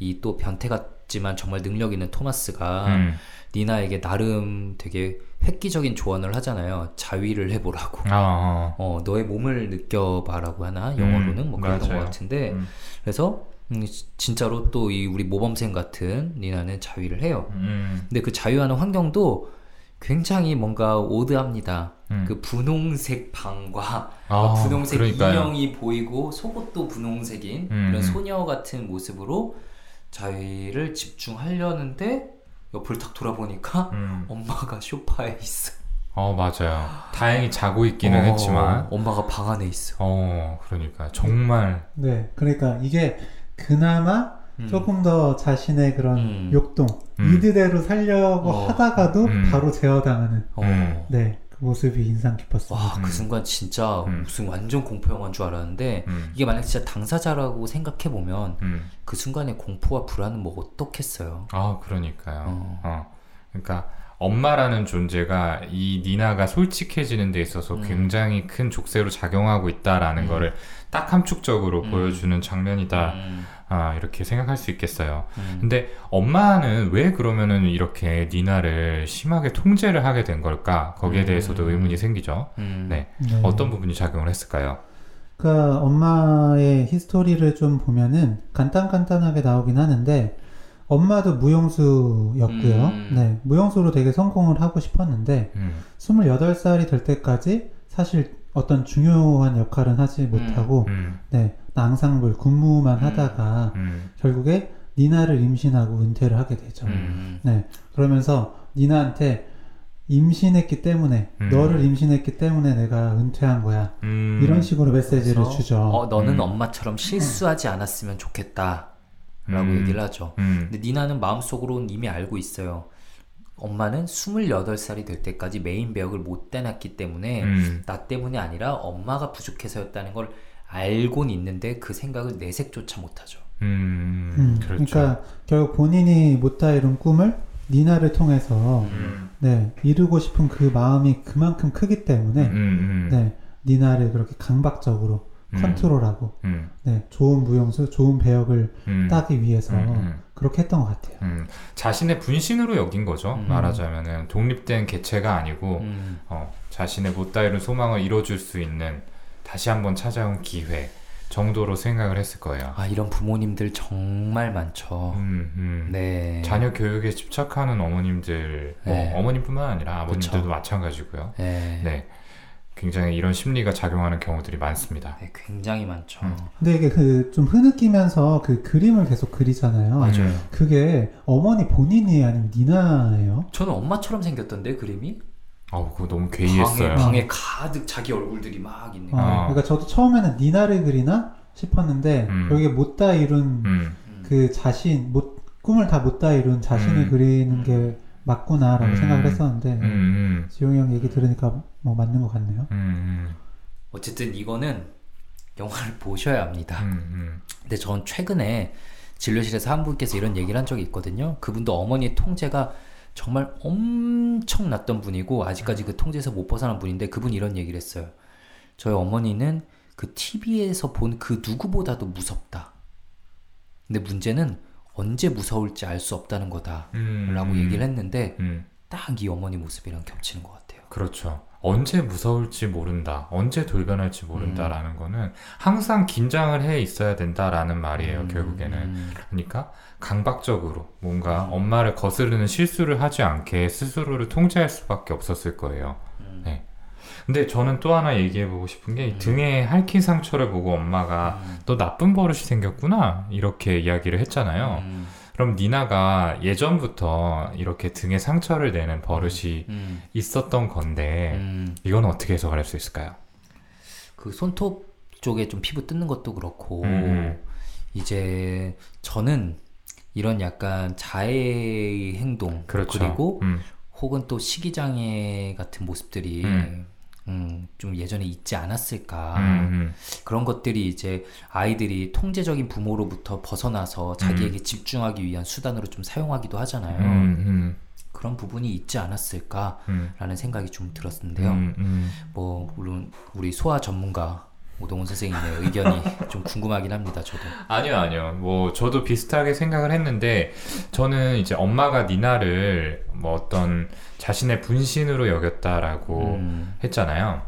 이 또 변태 같지만 정말 능력 있는 토마스가 음. 니나에게 나름 되게 획기적인 조언을 하잖아요. 자위를 해보라고. 아, 어. 어, 너의 몸을 느껴봐라고 하나 영어로는 뭐 그랬던 맞아요. 것 같은데 음. 그래서 음, 시- 진짜로 또 이 우리 모범생 같은 니나는 자위를 해요. 음. 근데 그 자유하는 환경도 굉장히 뭔가 오드합니다. 음. 그 분홍색 방과 아, 분홍색 그러니까요. 인형이 보이고 속옷도 분홍색인 음, 이런 음. 소녀 같은 모습으로 자위를 집중하려는데 옆을 탁 돌아보니까 음. 엄마가 소파에 있어. 어 맞아요. 다행히 자고 있기는 어, 했지만 엄마가 방 안에 있어. 어 그러니까 정말 네, 그러니까 이게 그나마 음. 조금 더 자신의 그런 음. 욕동 음. 이드대로 살려고 어. 하다가도 음. 바로 제어당하는 어. 음. 네, 그 모습이 인상 깊었습니다. 와, 그 음. 순간 진짜 음. 무슨 완전 공포 영화인 줄 알았는데 음. 이게 만약 진짜 당사자라고 생각해 보면 음. 그 순간의 공포와 불안은 뭐 어떻겠어요. 아 그러니까요. 어. 어. 그러니까 엄마라는 존재가 이 니나가 솔직해지는 데 있어서 음. 굉장히 큰 족쇄로 작용하고 있다라는 음. 거를 딱 함축적으로 음. 보여주는 장면이다. 음, 아 이렇게 생각할 수 있겠어요. 음. 근데 엄마는 왜 그러면은 이렇게 니나를 심하게 통제를 하게 된 걸까? 거기에 음. 대해서도 의문이 생기죠. 음. 네. 네. 어떤 부분이 작용을 했을까요? 그러니까 엄마의 히스토리를 좀 보면은 간단간단하게 나오긴 하는데 엄마도 무용수였고요. 음. 네, 무용수로 되게 성공을 하고 싶었는데 음. 28살이 될 때까지 사실 어떤 중요한 역할은 하지 못하고 음. 네, 앙상블 군무만 음. 하다가 음. 결국에 니나를 임신하고 은퇴를 하게 되죠. 음. 네, 그러면서 니나한테 임신했기 때문에 음. 너를 임신했기 때문에 내가 은퇴한 거야. 음. 이런 식으로 메시지를 주죠. 어, 너는 음. 엄마처럼 실수하지 않았으면 좋겠다. 라고 음. 얘기를 하죠. 음. 근데 니나는 마음속으로는 이미 알고 있어요. 엄마는 28살이 될 때까지 메인 배역을 못 떼놨기 때문에 음. 나 때문이 아니라 엄마가 부족해서였다는 걸 알고는 있는데 그 생각을 내색조차 못하죠. 음. 음, 그렇죠. 그러니까 결국 본인이 못다 이룬 꿈을 니나를 통해서 음. 네, 이루고 싶은 그 마음이 그만큼 크기 때문에 음. 음. 네, 니나를 그렇게 강박적으로 음. 컨트롤하고 음. 네, 좋은 무용수, 좋은 배역을 음. 따기 위해서 음. 음. 그렇게 했던 것 같아요. 음. 자신의 분신으로 여긴 거죠. 음. 말하자면은 독립된 개체가 아니고 음. 어, 자신의 못다 이룬 소망을 이뤄줄 수 있는 다시 한번 찾아온 기회 정도로 생각을 했을 거예요. 아 이런 부모님들 정말 많죠. 음, 음. 네. 자녀 교육에 집착하는 어머님들, 뭐 네. 어머님뿐만 아니라 아버님들도 그쵸. 마찬가지고요. 네. 네. 굉장히 이런 심리가 작용하는 경우들이 많습니다. 네, 굉장히 많죠. 음. 근데 이게 그 좀 흐느끼면서 그 그림을 계속 그리잖아요. 맞아요. 음. 그게 어머니 본인이 아니면 니나예요? 저는 엄마처럼 생겼던데 그림이 어, 그거 너무 방에, 괴이했어요. 방에 가득 자기 얼굴들이 막 있는 어, 거. 아. 그러니까 저도 처음에는 니나를 그리나 싶었는데 음. 여기에 못다 이룬 음, 그 자신 못 꿈을 다 못다 이룬 자신을 음. 그리는 게 맞구나라고 음. 생각을 했었는데 음, 음, 지용이 형 얘기 들으니까 뭐 맞는 것 같네요. 음, 어쨌든 이거는 영화를 보셔야 합니다. 음, 음, 근데 전 최근에 진료실에서 한 분께서 이런 얘기를 한 적이 있거든요. 그분도 어머니의 통제가 정말 엄청 났던 분이고 아직까지 그 통제에서 못 벗어난 분인데 그분이 이런 얘기를 했어요. 저희 어머니는 그 TV에서 본 그 누구보다도 무섭다. 근데 문제는 언제 무서울지 알 수 없다는 거다. 음, 라고 음, 얘기를 했는데 음, 딱이 어머니 모습이랑 겹치는 것 같아요. 그렇죠. 언제 무서울지 모른다, 언제 돌변할지 모른다라는 거는 항상 긴장을 해 있어야 된다라는 말이에요. 음, 결국에는. 음, 그러니까 강박적으로 뭔가 엄마를 거스르는 실수를 하지 않게 스스로를 통제할 수밖에 없었을 거예요. 음. 네. 근데 저는 또 하나 얘기해보고 싶은 게이 등에 핥힌 상처를 보고 엄마가 음. 너 나쁜 버릇이 생겼구나 이렇게 이야기를 했잖아요. 음, 그럼 니나가 예전부터 이렇게 등에 상처를 내는 버릇이 음, 있었던 건데 음. 이건 어떻게 해석할 수 있을까요? 그 손톱 쪽에 좀 피부 뜯는 것도 그렇고 음. 이제 저는 이런 약간 자해 행동 그렇죠. 리고 음, 혹은 또 식이장애 같은 모습들이 음. 음, 좀 예전에 있지 않았을까 음, 음, 그런 것들이 이제 아이들이 통제적인 부모로부터 벗어나서 자기에게 집중하기 위한 수단으로 좀 사용하기도 하잖아요. 음, 음, 그런 부분이 있지 않았을까라는 음, 생각이 좀 들었는데요. 음, 음. 뭐 물론 우리 소아 전문가 오동훈 선생님의 의견이 좀 궁금하긴 합니다. 저도. 아니요, 아니요. 뭐, 저도 비슷하게 생각을 했는데, 저는 이제 엄마가 니나를 뭐 어떤 자신의 분신으로 여겼다라고 음, 했잖아요.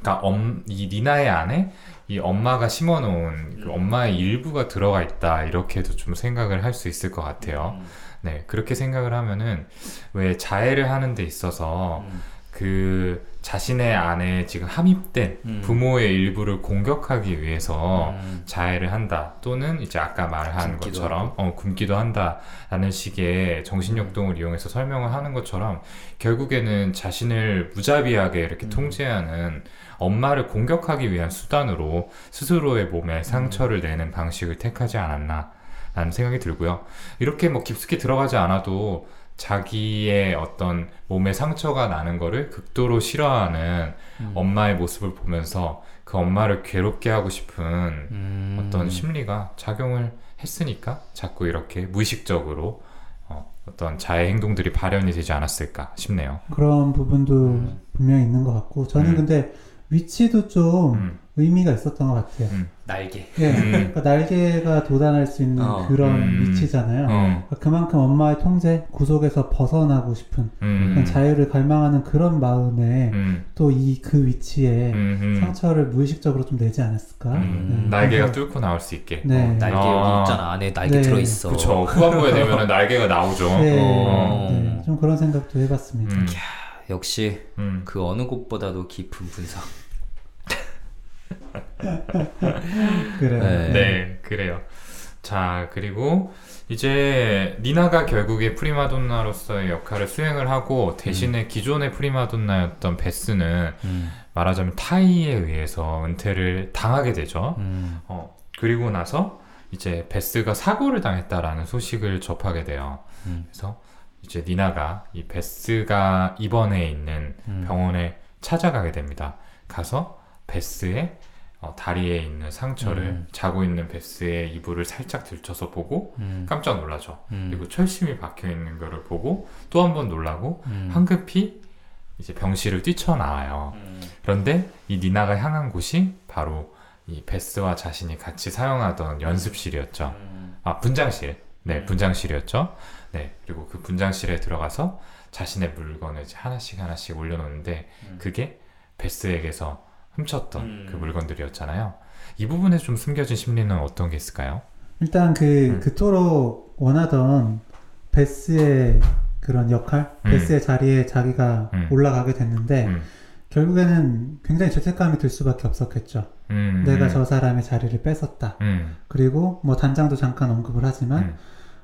그러니까 엄, 이 니나의 안에 이 엄마가 심어놓은 그 엄마의 일부가 들어가 있다. 이렇게도 좀 생각을 할 수 있을 것 같아요. 음, 네, 그렇게 생각을 하면은 왜 자해를 하는 데 있어서 음, 그 자신의 안에 지금 함입된 음. 부모의 일부를 공격하기 위해서 음, 자해를 한다 또는 이제 아까 말한 굶기도 것처럼 어, 굶기도 한다라는 식의 정신역동을 이용해서 설명을 하는 것처럼 결국에는 자신을 무자비하게 이렇게 음. 통제하는 엄마를 공격하기 위한 수단으로 스스로의 몸에 음. 상처를 내는 방식을 택하지 않았나 라는 생각이 들고요. 이렇게 뭐 깊숙이 들어가지 않아도 자기의 어떤 몸에 상처가 나는 거를 극도로 싫어하는 음. 엄마의 모습을 보면서 그 엄마를 괴롭게 하고 싶은 음. 어떤 심리가 작용을 했으니까 자꾸 이렇게 무의식적으로 어, 어떤 자해 행동들이 발현이 되지 않았을까 싶네요. 그런 부분도 음. 분명히 있는 것 같고 저는 음. 근데 위치도 좀 음, 의미가 있었던 것 같아요. 음, 날개. 예, 음. 그러니까 날개가 도달할 수 있는 어. 그런 음. 위치잖아요. 어, 그러니까 그만큼 엄마의 통제, 구속에서 벗어나고 싶은 음, 자유를 갈망하는 그런 마음에 음, 또이 그 위치에 상처를 무의식적으로 좀 내지 않았을까? 음, 네. 날개가 그래서- 뚫고 나올 수 있게. 네. 날개 아. 여기 있잖아. 안에 날개 네. 들어 있어. 그쵸. 후반부에 되면 날개가 나오죠. 네, 어. 네, 좀 그런 생각도 해봤습니다. 음, 역시 음. 그 어느 곳보다도 깊은 분석. 그래요. 네. 네, 그래요. 자, 그리고 이제 니나가 결국에 프리마돈나로서의 역할을 수행을 하고 대신에 기존의 프리마돈나였던 베스는 음, 말하자면 타의에 의해서 은퇴를 당하게 되죠. 음, 어, 그리고 나서 이제 베스가 사고를 당했다라는 소식을 접하게 돼요. 음, 그래서 이제 니나가 이 베스가 입원해 있는 음. 병원에 찾아가게 됩니다. 가서 베스의 어, 다리에 있는 상처를 음. 자고 있는 베스의 이불을 살짝 들춰서 보고 음, 깜짝 놀라죠. 음, 그리고 철심이 박혀 있는 거를 보고 또 한 번 놀라고 음, 황급히 이제 병실을 뛰쳐나와요. 음, 그런데 이 니나가 향한 곳이 바로 이 베스와 자신이 같이 사용하던 연습실이었죠. 음, 아 분장실. 네, 음. 분장실이었죠. 네, 그리고 그 분장실에 들어가서 자신의 물건을 이제 하나씩 하나씩 올려놓는데 음. 그게 베스에게서 훔쳤던 음. 그 물건들이었잖아요. 이 부분에 좀 숨겨진 심리는 어떤 게 있을까요? 일단 그 음. 그토록 원하던 베스의 그런 역할, 음. 베스의 자리에 자기가 음. 올라가게 됐는데 음, 결국에는 굉장히 죄책감이 들 수밖에 없었겠죠. 음, 내가 음, 저 사람의 자리를 뺏었다. 음, 그리고 뭐 단장도 잠깐 언급을 하지만 음,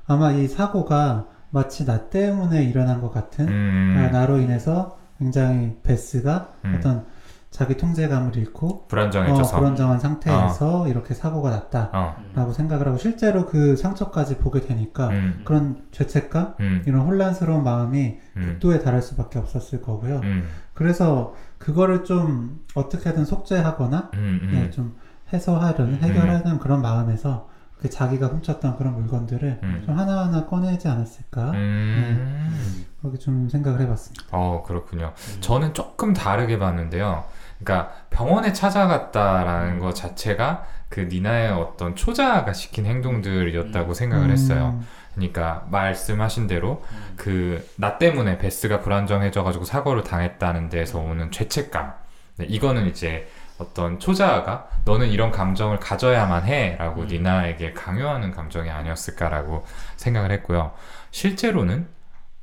아마 이 사고가 마치 나 때문에 일어난 것 같은 음, 아, 나로 인해서 굉장히 베스가 음. 어떤 자기 통제감을 잃고 어, 불안정해져서. 불안정한 상태에서 이렇게 사고가 났다라고 어, 생각을 하고 실제로 그 상처까지 보게 되니까 음, 그런 죄책감 음, 이런 혼란스러운 마음이 음, 극도에 달할 수밖에 없었을 거고요. 음, 그래서 그거를 좀 어떻게든 속죄하거나 음, 네, 음, 좀 해소하려는 해결하는 그런 마음에서 그 자기가 훔쳤던 그런 물건들을 음. 좀 하나하나 꺼내지 않았을까 음. 그렇게 좀 생각을 해봤습니다. 어, 그렇군요. 음. 저는 조금 다르게 봤는데요. 그러니까 병원에 찾아갔다라는 음. 것 자체가 그 니나의 어떤 초자가 시킨 행동들이었다고 음. 생각을 했어요. 음, 그러니까 말씀하신 대로 음. 그나 때문에 베스가 불안정해져가지고 사고를 당했다는 데서 오는 죄책감. 네, 이거는 이제 어떤 초자가 너는 이런 감정을 가져야만 해라고 음. 니나에게 강요하는 감정이 아니었을까라고 생각을 했고요. 실제로는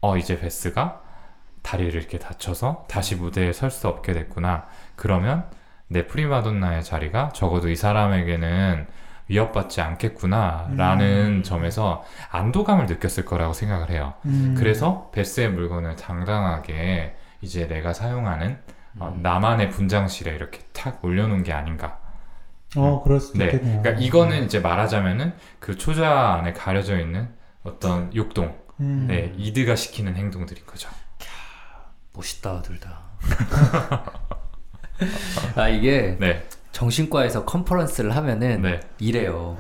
어 이제 베스가 다리를 이렇게 다쳐서 다시 무대에 설 수 없게 됐구나. 그러면 내 프리마돈나의 자리가 적어도 이 사람에게는 위협받지 않겠구나라는 음. 점에서 안도감을 느꼈을 거라고 생각을 해요. 음. 그래서 베스의 물건을 당당하게 이제 내가 사용하는 어, 음. 나만의 분장실에 이렇게 탁 올려놓은 게 아닌가. 어 그럴 수도 네, 있겠네요. 그러니까 이거는 이제 말하자면은 그 초자 안에 가려져 있는 어떤 욕동, 음. 네, 이드가 시키는 행동들인 거죠. 멋있다 둘 다. 아 이게 네, 정신과에서 컨퍼런스를 하면은 네. 이래요.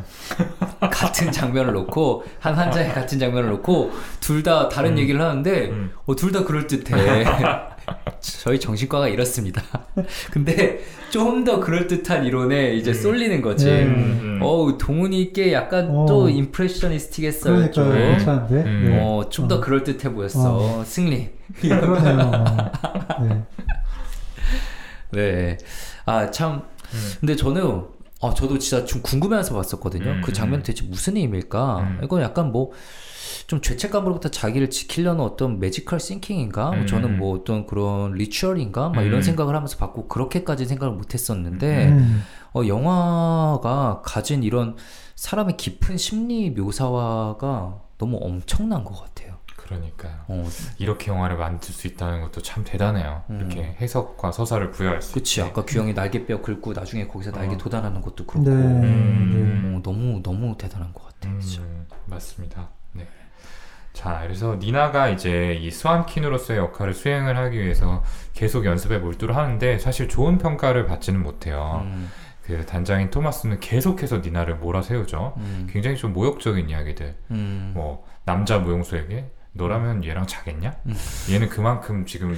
같은 장면을 놓고 한 환자의 같은 장면을 놓고 둘 다 다른 음. 얘기를 하는데 음. 어, 둘 다 그럴 듯해. 저희 정신과가 이렇습니다. 근데 좀 더 그럴 듯한 이론에 이제 음. 쏠리는 거지. 네. 음. 어우 동훈이께 약간 어. 또 임프레셔니스틱했어요. 그러니까 좀. 음. 괜찮은데. 음. 네. 어, 좀더 어. 그럴 듯해 보였어. 승리. 그러네요. 어. 네. 네. 아, 참. 음. 근데 저는, 아, 저도 진짜 좀 궁금해서 봤었거든요. 음, 그 장면 음. 대체 무슨 의미일까? 음. 이건 약간 뭐, 좀 죄책감으로부터 자기를 지키려는 어떤 매지컬 싱킹인가? 뭐 음. 저는 뭐 어떤 그런 리추얼인가? 막 음. 이런 생각을 하면서 봤고, 그렇게까지 생각을 못 했었는데, 음. 어, 영화가 가진 이런 사람의 깊은 심리 묘사화가 너무 엄청난 것 같아요. 그러니까요. 어, 이렇게 영화를 만들 수 있다는 것도 참 대단해요. 음. 이렇게 해석과 서사를 부여할 수 그치. 있게. 아까 규영이 날개뼈 긁고 나중에 거기서 날개 어. 도달하는 것도 그렇고. 네. 음. 어, 너무, 너무 대단한 것 같아요. 음. 맞습니다. 네. 자, 그래서 니나가 이제 이 스완키누로서의 역할을 수행을 하기 위해서 계속 연습에 몰두를 하는데 사실 좋은 평가를 받지는 못해요. 음, 그 단장인 토마스는 계속해서 니나를 몰아세우죠. 음, 굉장히 좀 모욕적인 이야기들. 음. 뭐 남자 무용수에게 너라면 얘랑 자겠냐? 음. 얘는 그만큼 지금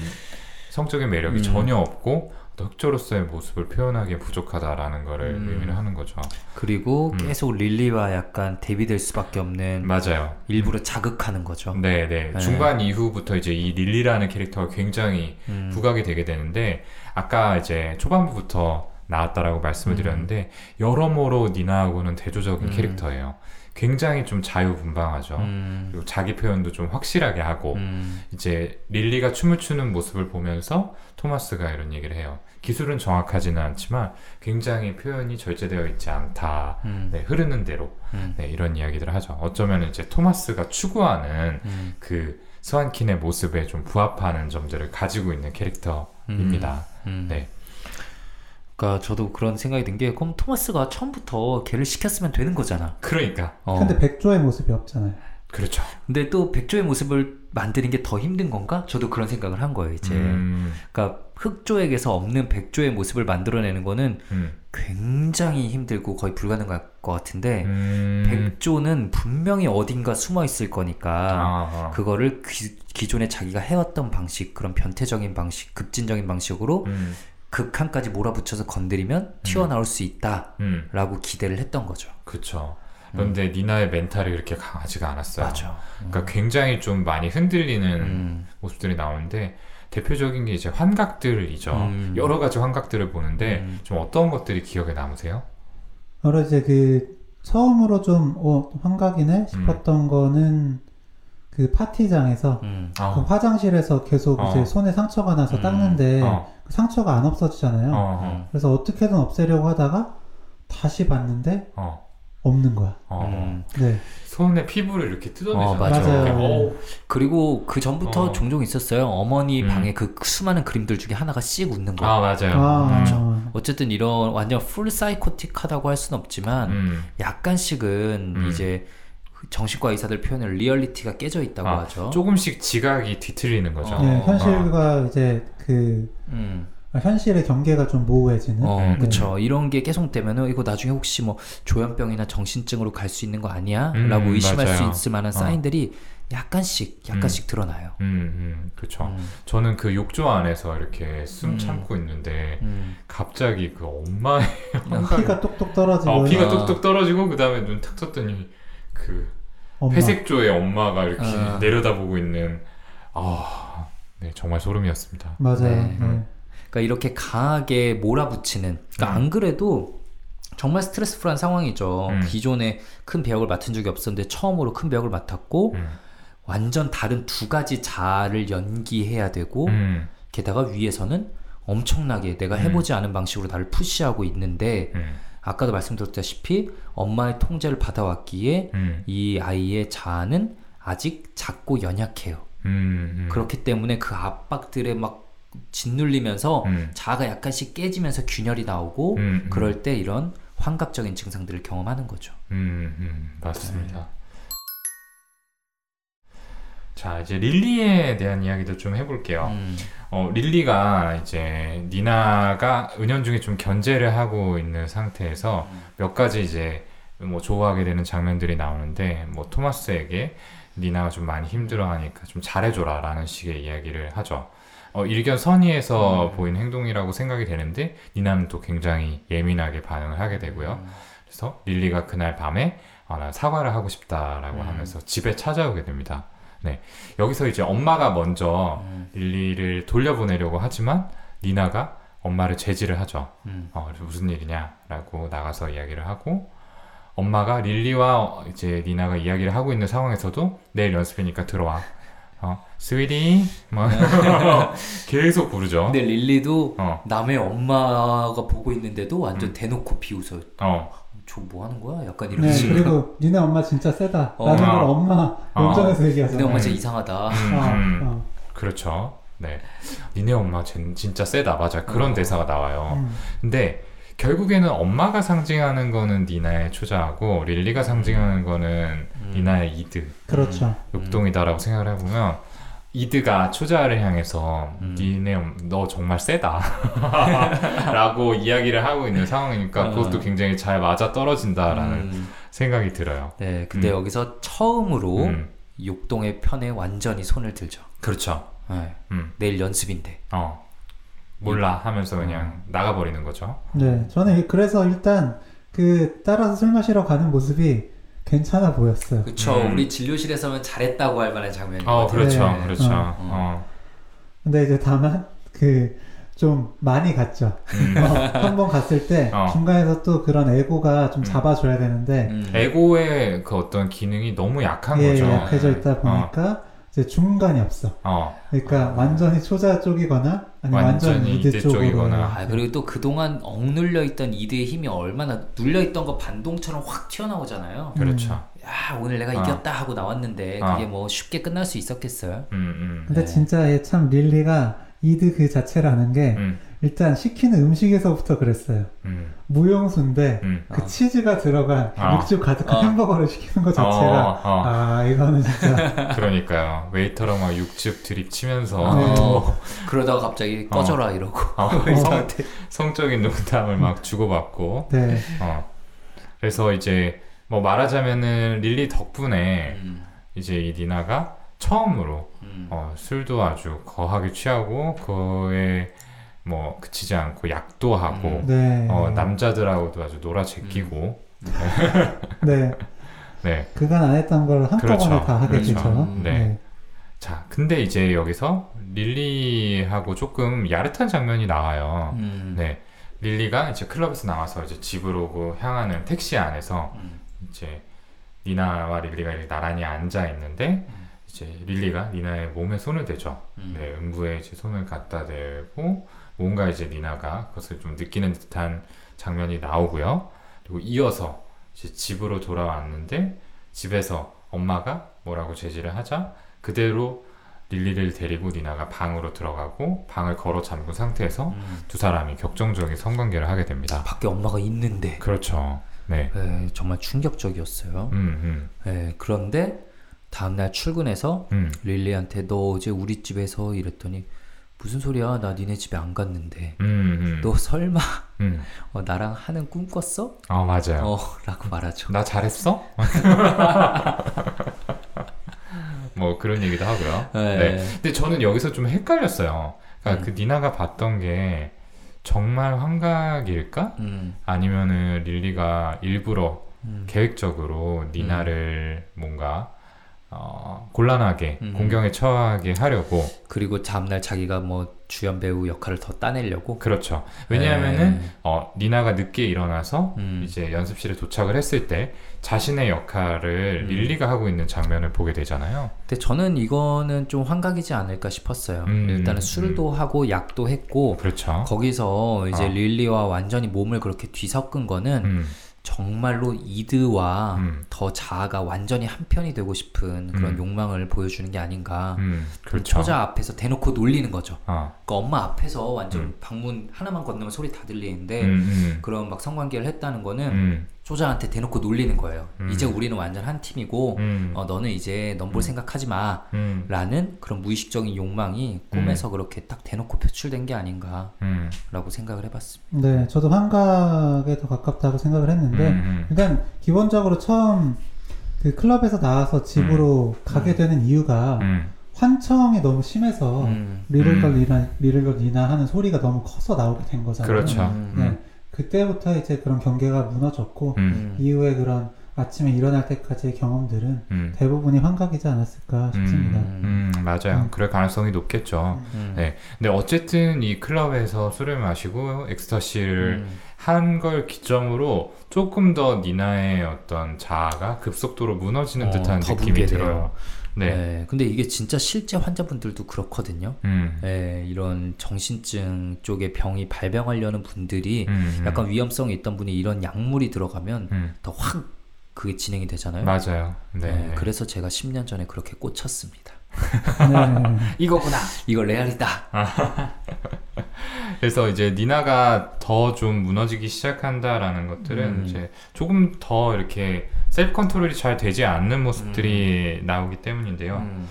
성적인 매력이 음. 전혀 없고 또 흑조로서의 모습을 표현하기에 부족하다라는 거를 음. 의미를 하는 거죠. 그리고 음. 계속 릴리와 약간 대비될 수밖에 없는 맞아요. 일부러 자극하는 거죠. 네, 네. 네. 중반 이후부터 이제 이 릴리라는 캐릭터가 굉장히 음, 부각이 되게 되는데 아까 이제 초반부부터 나왔다라고 말씀을 음. 드렸는데 여러모로 니나하고는 대조적인 음. 캐릭터예요. 굉장히 좀 자유분방하죠. 음, 그리고 자기 표현도 좀 확실하게 하고 음, 이제 릴리가 춤을 추는 모습을 보면서 토마스가 이런 얘기를 해요. 기술은 정확하지는 않지만 굉장히 표현이 절제되어 있지 않다. 음, 네, 흐르는 대로 음, 네, 이런 이야기들을 하죠. 어쩌면 이제 토마스가 추구하는 음, 그 스완킨의 모습에 좀 부합하는 점들을 가지고 있는 캐릭터입니다. 음. 네. 그러니까 저도 그런 생각이 든 게 그럼 토마스가 처음부터 걔를 시켰으면 되는 거잖아. 그러니까 어. 근데 백조의 모습이 없잖아요. 그렇죠. 근데 또 백조의 모습을 만드는 게 더 힘든 건가? 저도 그런 생각을 한 거예요, 이제. 음, 그러니까 흑조에게서 없는 백조의 모습을 만들어내는 거는 음, 굉장히 힘들고 거의 불가능할 것 같은데 음. 백조는 분명히 어딘가 숨어 있을 거니까 아, 아. 그거를 기, 기존에 자기가 해왔던 방식 그런 변태적인 방식 급진적인 방식으로 음, 극한까지 몰아붙여서 건드리면 튀어나올 수 있다라고 음, 기대를 했던 거죠. 그렇죠. 그런데 니나의 멘탈이 그렇게 강하지가 않았어요. 맞아. 그러니까 굉장히 좀 많이 흔들리는 음, 모습들이 나오는데 대표적인 게 이제 환각들이죠. 음. 여러 가지 환각들을 보는데 음. 좀 어떤 것들이 기억에 남으세요? 바로 이제 그 처음으로 좀 어, 환각이네 싶었던 거는 그그 파티장에서 음. 그 어. 화장실에서 계속 어. 이제 손에 상처가 나서 음. 닦는데 어. 그 상처가 안 없어지잖아요. 어. 어. 그래서 어떻게든 없애려고 하다가 다시 봤는데 어. 없는 거야. 어. 음. 네. 손에 피부를 이렇게 뜯어내잖아. 어, 맞아요. 맞아요. 어우. 그리고 그 전부터 어. 종종 있었어요. 어머니 음. 방에 그 수많은 그림들 중에 하나가 씩 웃는 거. 아 맞아요. 아, 음. 어쨌든 이런 완전 풀 사이코틱하다고 할 수는 없지만 음. 약간씩은 음. 이제 정신과 의사들 표현을 리얼리티가 깨져 있다고 아, 하죠. 조금씩 지각이 뒤틀리는 거죠. 어. 네, 현실과 이제 그 음. 현실의 경계가 좀 모호해지는. 어, 음. 그쵸. 이런 게 계속 되면은 이거 나중에 혹시 뭐 조현병이나 정신증으로 갈 수 있는 거 아니야? 음, 라고 의심할 수 맞아요. 있을 만한 어. 사인들이 약간씩, 약간씩 드러나요. 음, 음, 그렇죠. 음, 저는 그 욕조 안에서 이렇게 숨 음. 참고 있는데 음. 갑자기 그 엄마의 피가 뚝뚝 떨어지고 어, 피가 아. 뚝뚝 떨어지고 그 다음에 눈 탁 떴더니 그 엄마. 회색조의 엄마가 이렇게 아. 내려다보고 있는 아, 네 정말 소름이었습니다. 맞아요. 네. 네. 그러니까 이렇게 강하게 몰아붙이는. 그러니까 음. 안 그래도 정말 스트레스풀한 상황이죠. 음. 기존에 큰 배역을 맡은 적이 없었는데 처음으로 큰 배역을 맡았고 음, 완전 다른 두 가지 자아를 연기해야 되고 음, 게다가 위에서는 엄청나게 내가 음. 해보지 않은 방식으로 나를 푸시하고 있는데 음, 아까도 말씀드렸다시피 엄마의 통제를 받아왔기에 음, 이 아이의 자아는 아직 작고 연약해요. 음, 음. 그렇기 때문에 그 압박들에 막 짓눌리면서 음, 자아가 약간씩 깨지면서 균열이 나오고 음, 음. 그럴 때 이런 환각적인 증상들을 경험하는 거죠. 음, 음, 맞습니다. 자, 이제 릴리에 대한 이야기도 좀 해볼게요. 음, 어, 릴리가 이제 니나가 은연중에 좀 견제를 하고 있는 상태에서 몇 가지 이제 뭐 좋아하게 되는 장면들이 나오는데 뭐 토마스에게 니나가 좀 많이 힘들어하니까 좀 잘해줘라 라는 식의 이야기를 하죠. 어, 일견 선의에서 보이는 행동이라고 생각이 되는데 니나는 또 굉장히 예민하게 반응을 하게 되고요. 그래서 릴리가 그날 밤에 아, 난 사과를 하고 싶다라고 음. 하면서 집에 찾아오게 됩니다. 네. 여기서 이제 엄마가 먼저 음, 릴리를 돌려보내려고 하지만 니나가 엄마를 제지를 하죠. 음, 어, 무슨 일이냐라고 나가서 이야기를 하고 엄마가 릴리와 이제 니나가 이야기를 하고 있는 상황에서도 내일 연습이니까 들어와. 어, 스위디 뭐 계속 부르죠. 근데 릴리도 어, 남의 엄마가 보고 있는데도 완전 음. 대놓고 비웃어요. 어, 저 뭐 하는 거야? 약간 이런 네, 식으로. 그리고 니네 엄마 진짜 세다. 어. 라는 걸 어. 엄마 어. 원정에서 얘기하잖아요. 근데 엄마 음. 진짜 이상하다. 음, 어, 음. 어. 그렇죠. 네, 니네 엄마 진- 진짜 세다. 맞아. 그런 어. 대사가 나와요. 음. 근데 결국에는 엄마가 상징하는 거는 니나의 초자하고 릴리가 상징하는 거는 음. 니나의 이드, 그렇죠. 욕동이다라고 생각을 해보면 이드가 초자를 향해서 음. 니네 엄- 너 정말 세다 라고 이야기를 하고 있는 상황이니까 어. 그것도 굉장히 잘 맞아 떨어진다라는 음, 생각이 들어요. 네, 근데 음. 여기서 처음으로 음, 욕동의 편에 완전히 손을 들죠. 그렇죠. 네, 음, 내일 연습인데. 어 몰라 하면서 그냥 나가버리는 거죠. 네, 저는 이- 그래서 일단 그 따라서 술 마시러 가는 모습이 괜찮아 보였어요. 그쵸. 음. 우리 진료실에서는 잘했다고 할 만한 장면인 것 어. 그렇죠, 네. 그렇죠. 어. 어. 근데 이제 다만 그 좀 많이 갔죠. 음. 한 번 갔을 때 어. 중간에서 또 그런 에고가 좀 음. 잡아줘야 되는데 음. 에고의 그 어떤 기능이 너무 약한 예, 거죠. 약해져 있다 보니까 이제 중간이 없어. 어, 그러니까 완전히 초자 쪽이거나 아니면 완전 완전히 이드 이드 쪽으로. 쪽이거나. 아, 그리고 또 그동안 억눌려 있던 이드의 힘이 얼마나 눌려 있던 거 반동처럼 확 튀어나오잖아요. 그렇죠. 야, 오늘 내가 어. 이겼다 하고 나왔는데 어. 그게 뭐 쉽게 끝날 수 있었겠어요? 음, 음, 근데 네. 진짜 얘 참 릴리가 이드 그 자체라는 게 음, 일단 시키는 음식에서부터 그랬어요. 음, 무용수인데 음. 그 어. 치즈가 들어간 어. 육즙 가득한 어. 햄버거를 시키는 것 자체가 어, 어. 아 이거는 진짜 그러니까요. 웨이터랑 막 육즙 드립 치면서 네. 어, 그러다가 갑자기 어. 꺼져라 이러고 어, 성- 성, 적인 농담을 막 주고받고 네 어. 그래서 이제 뭐 말하자면은 릴리 덕분에 음, 이제 이 니나가 처음으로 음. 어, 술도 아주 거하게 취하고 그에 뭐 그치지 않고 약도 하고 음. 네. 어, 남자들하고도 아주 놀아 제끼고 네 네. 그간 안 했던 걸 한꺼번에 그렇죠. 다 하게 그렇죠. 되죠. 네. 자, 근데 이제 여기서 릴리하고 조금 야릇한 장면이 나와요. 음. 네. 릴리가 이제 클럽에서 나와서 이제 집으로 그 향하는 택시 안에서 음. 이제 니나와 릴리가 이렇게 나란히 앉아 있는데 이제 릴리가 니나의 몸에 손을 대죠. 음. 네, 음부에 이제 손을 갖다 대고 뭔가 이제 니나가 그것을 좀 느끼는 듯한 장면이 나오고요. 그리고 이어서 이제 집으로 돌아왔는데 집에서 엄마가 뭐라고 제지를 하자 그대로 릴리를 데리고 니나가 방으로 들어가고 방을 걸어 잠근 상태에서 음. 두 사람이 격정적인 성관계를 하게 됩니다. 밖에 엄마가 있는데 그렇죠. 네. 에, 정말 충격적이었어요. 음, 에, 그런데 다음날 출근해서 음, 음. 릴리한테 너 어제 우리 집에서 이랬더니 무슨 소리야? 나 니네 집에 안 갔는데. 음, 음. 너 설마 음. 어, 나랑 하는 꿈 꿨어? 아, 맞아요. 어, 라고 말하죠. 나 잘했어? 뭐 그런 얘기도 하고요. 네. 네. 근데 저는 여기서 좀 헷갈렸어요. 그러니까 음. 그 니나가 봤던 게 정말 환각일까? 음, 아니면은 릴리가 일부러 음. 계획적으로 니나를 뭔가 어, 곤란하게 음. 공경에 처하게 하려고 그리고 다음날 자기가 뭐 주연 배우 역할을 더 따내려고. 그렇죠. 왜냐하면은 네. 어, 니나가 늦게 일어나서 음. 이제 연습실에 도착을 했을 때 자신의 역할을 음. 릴리가 하고 있는 장면을 보게 되잖아요. 근데 저는 이거는 좀 환각이지 않을까 싶었어요. 음, 일단은 술도 하고 약도 했고 그렇죠. 거기서 이제 어. 릴리와 완전히 몸을 그렇게 뒤섞은 거는 음, 정말로 이드와 음. 더 자아가 완전히 한편이 되고 싶은 그런 음. 욕망을 보여주는 게 아닌가. 음, 그 그렇죠. 처자 앞에서 대놓고 놀리는 거죠. 어, 그러니까 엄마 앞에서 완전 음. 방문 하나만 건너면 소리 다 들리는데 음, 음, 그런 막 성관계를 했다는 거는 음, 초자한테 대놓고 놀리는 거예요. 음. 이제 우리는 완전 한 팀이고 음, 어, 너는 이제 넌볼 생각하지 마. 음, 라는 그런 무의식적인 욕망이 꿈에서 그렇게 딱 대놓고 표출된 게 아닌가라고 음, 생각을 해봤습니다. 네, 저도 환각에 더 가깝다고 생각을 했는데 음, 일단 기본적으로 처음 그 클럽에서 나와서 집으로 가게 되는 이유가 음, 환청이 너무 심해서 음. little girl 음. 니나 little girl 니나 하는 소리가 너무 커서 나오게 된 거잖아요. 그렇죠. 음. 네, 그때부터 이제 그런 경계가 무너졌고 음, 이후에 그런 아침에 일어날 때까지의 경험들은 음, 대부분이 환각이지 않았을까 싶습니다. 음, 음, 맞아요. 음. 그럴 가능성이 높겠죠. 음. 네. 근데 어쨌든 이 클럽에서 술을 마시고 엑스터시를 음. 한걸 기점으로 조금 더 니나의 어떤 자아가 급속도로 무너지는 어, 듯한 더 느낌이 붕괴돼요. 들어요. 네. 네. 근데 이게 진짜 실제 환자분들도 그렇거든요. 음, 네, 이런 정신증 쪽에 병이 발병하려는 분들이 음, 음, 약간 위험성이 있던 분이 이런 약물이 들어가면 음, 더확 그게 진행이 되잖아요. 맞아요. 네. 네, 그래서 제가 10년 전에 그렇게 꽂혔습니다. 네. 이거구나. 이거 레알이다. 그래서 이제 니나가 더 좀 무너지기 시작한다라는 것들은 음. 이제 조금 더 이렇게 셀프 컨트롤이 잘 되지 않는 모습들이 나오기 때문인데요. 음.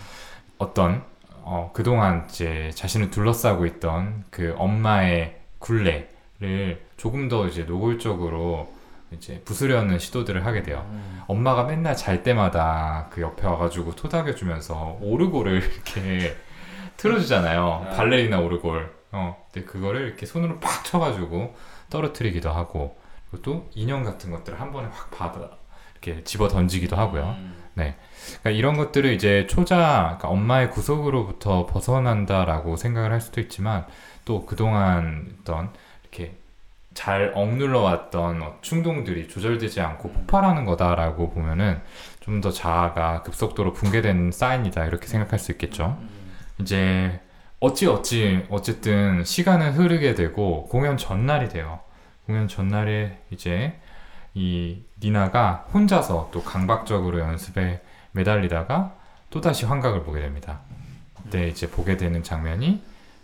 어떤 어, 그동안 이제 자신을 둘러싸고 있던 그 엄마의 굴레를 조금 더 이제 노골적으로 이제 부수려는 시도들을 하게 돼요. 음. 엄마가 맨날 잘 때마다 그 옆에 와가지고 토닥여주면서 오르골을 이렇게 틀어주잖아요. 아. 발레리나 오르골. 어, 근데 그거를 이렇게 손으로 팍 쳐가지고 떨어뜨리기도 하고, 그리고 또 인형 같은 것들을 한 번에 확 받아 이렇게 집어 던지기도 하고요. 음. 그러니까 이런 것들을 이제 초자, 그러니까 엄마의 구속으로부터 벗어난다라고 생각을 할 수도 있지만 또 그동안 어떤 이렇게 잘 억눌러 왔던 어, 충동들이 조절되지 않고 폭발하는 거다라고 보면은 좀 더 자아가 급속도로 붕괴된 사인이다 이렇게 생각할 수 있겠죠. 음. 이제 어찌 어찌 어쨌든 시간은 흐르게 되고 공연 전날이 돼요. 공연 전날에 이제 이 니나가 혼자서 또 강박적으로 연습에 매달리다가 또다시 환각을 보게 됩니다. 그때 이제 보게 되는 장면이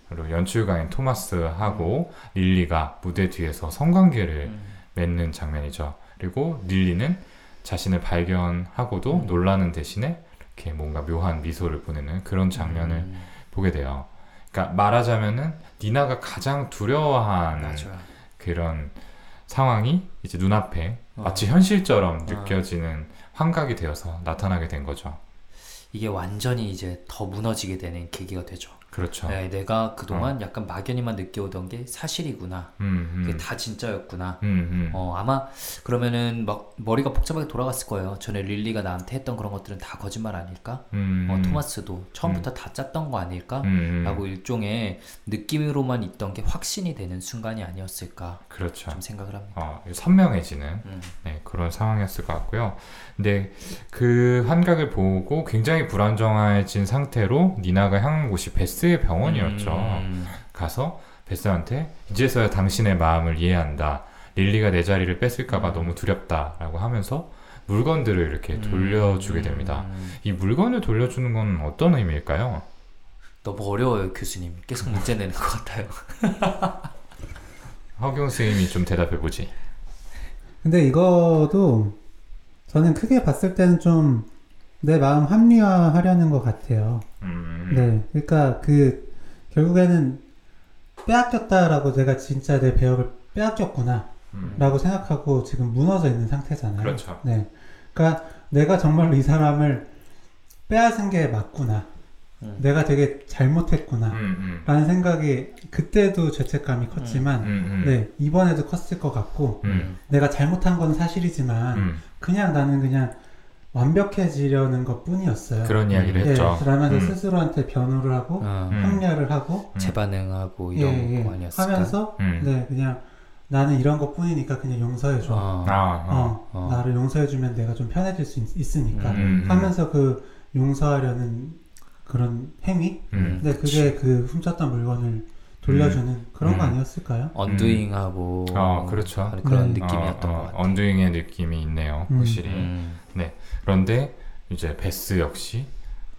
바로 연출가인 토마스하고 릴리가 무대 뒤에서 성관계를 음. 맺는 장면이죠. 그리고 릴리는 자신을 발견하고도 음. 놀라는 대신에 이렇게 뭔가 묘한 미소를 보내는 그런 장면을 음. 보게 돼요. 그러니까 말하자면은 니나가 가장 두려워한. 그런 상황이 이제 눈앞에 어. 마치 현실처럼 느껴지는 환각이 되어서 나타나게 된 거죠. 이게 완전히 이제 더 무너지게 되는 계기가 되죠. 그렇죠. 네, 내가 그동안 약간 막연히만 느껴오던 게 사실이구나. 음, 음. 그게 다 진짜였구나. 음, 음. 어, 아마 그러면은 막 머리가 복잡하게 돌아갔을 거예요. 전에 릴리가 나한테 했던 그런 것들은 다 거짓말 아닐까? 음, 어, 음. 토마스도 처음부터 다 짰던 거 아닐까? 음, 음. 라고 일종의 느낌으로만 있던 게 확신이 되는 순간이 아니었을까 그렇죠. 좀 생각을 합니다. 어, 선명해지는 음. 네, 그런 상황이었을 것 같고요. 근데 그 환각을 보고 굉장히 불안정해진 상태로 니나가 향한 곳이 베스 의 병원이었죠. 음. 가서 베스한테 이제서야 당신의 마음을 이해한다. 릴리가 내 자리를 뺏을까봐 음. 너무 두렵다라고 하면서 물건들을 이렇게 돌려주게 됩니다. 음. 이 물건을 돌려주는 건 어떤 의미일까요? 너무 어려워요, 교수님. 계속 문제 내는 것 같아요. 허경 선생님이 좀 대답해 보지. 근데 이거도 저는 크게 봤을 때는 좀 내 마음 합리화하려는 것 같아요. 음, 네, 그러니까 그 결국에는 빼앗겼다라고 내가 진짜 내 배역을 빼앗겼구나라고 음, 생각하고 지금 무너져 있는 상태잖아요. 그렇죠. 네, 그러니까 내가 정말로 이 사람을 빼앗은 게 맞구나. 음. 내가 되게 잘못했구나. 음, 음, 라는 생각이 그때도 죄책감이 컸지만 음, 음, 네 이번에도 컸을 것 같고 음, 내가 잘못한 건 사실이지만 음. 그냥 나는 그냥 완벽해지려는 것 뿐이었어요. 그런 이야기를 예, 했죠. 그러면서 음. 스스로한테 변호를 하고 어, 음. 합리화를 하고 음. 재반응하고 예, 이런 예, 거 아니었을까? 하면서 음. 네 그냥 나는 이런 것 뿐이니까 그냥 용서해줘. 어, 아, 어. 어, 어. 나를 용서해주면 내가 좀 편해질 수 있, 으니까 음, 음. 하면서 그 용서하려는 그런 행위? 음. 네, 그게 그 훔쳤던 물건을 돌려주는 그런 거 음. 아니었을까요? 언두잉하고 어, 그렇죠. 그런 네. 느낌이었던 어, 것 어, 같아요. 언두잉의 느낌이 있네요. 음. 확실히. 음. 그런데 이제 베스 역시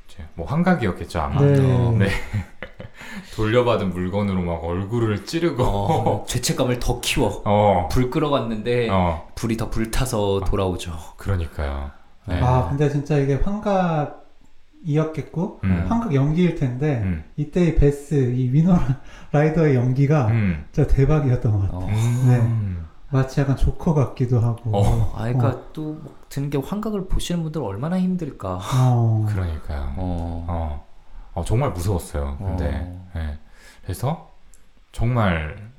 이제 뭐 환각이었겠죠 아마. 네. 어, 네. 돌려받은 물건으로 막 얼굴을 찌르고. 어, 죄책감을 더 키워. 어. 불 끌어갔는데 어. 불이 더 불타서 돌아오죠. 그러니까요. 네. 아, 근데 진짜 이게 환각 이었겠고, 음. 환각 연기일 텐데, 음. 이때 이 베스, 이 위노 라이더의 연기가 음. 진짜 대박이었던 것 같아요. 어. 음. 마치 약간 조커 같기도 하고. 어. 아, 그러니까 또 드는 게 환각을 보시는 분들 얼마나 힘들까. 어. 그러니까요. 어. 어. 어, 정말 무서웠어요. 근데 어. 예. 그래서 정말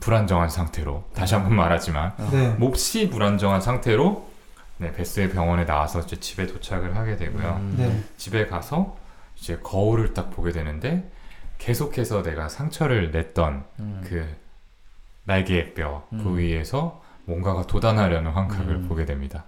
불안정한 상태로 다시 한번 말하지만 네. 몹시 불안정한 상태로 네, 베스의 병원에 나와서 이제 집에 도착을 하게 되고요. 음. 네. 집에 가서 이제 거울을 딱 보게 되는데 계속해서 내가 상처를 냈던 음. 그 날개의 뼈 음. 부위에서 뭔가가 돋아나려는 환각을 음. 보게 됩니다.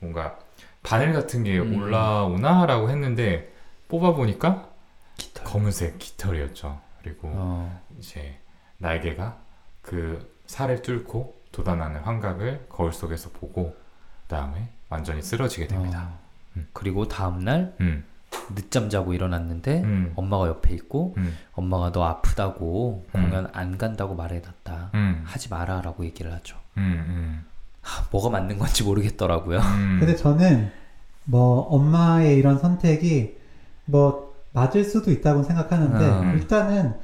뭔가 바늘 같은 게 음. 올라오나라고 했는데 뽑아 보니까 깃털. 검은색 깃털이었죠. 그리고 어. 이제 날개가 그 살을 뚫고 돋아나는 환각을 거울 속에서 보고 그다음에 완전히 쓰러지게 됩니다. 어. 음. 그리고 다음 날 음, 늦잠 자고 일어났는데 음, 엄마가 옆에 있고 음, 엄마가 너 아프다고 음. 공연 안 간다고 말해놨다. 음, 하지 마라라고 얘기를 하죠. 음, 하, 뭐가 맞는 건지 모르겠더라고요. 음. 근데 저는 뭐 엄마의 이런 선택이 뭐 맞을 수도 있다고 생각하는데 음. 일단은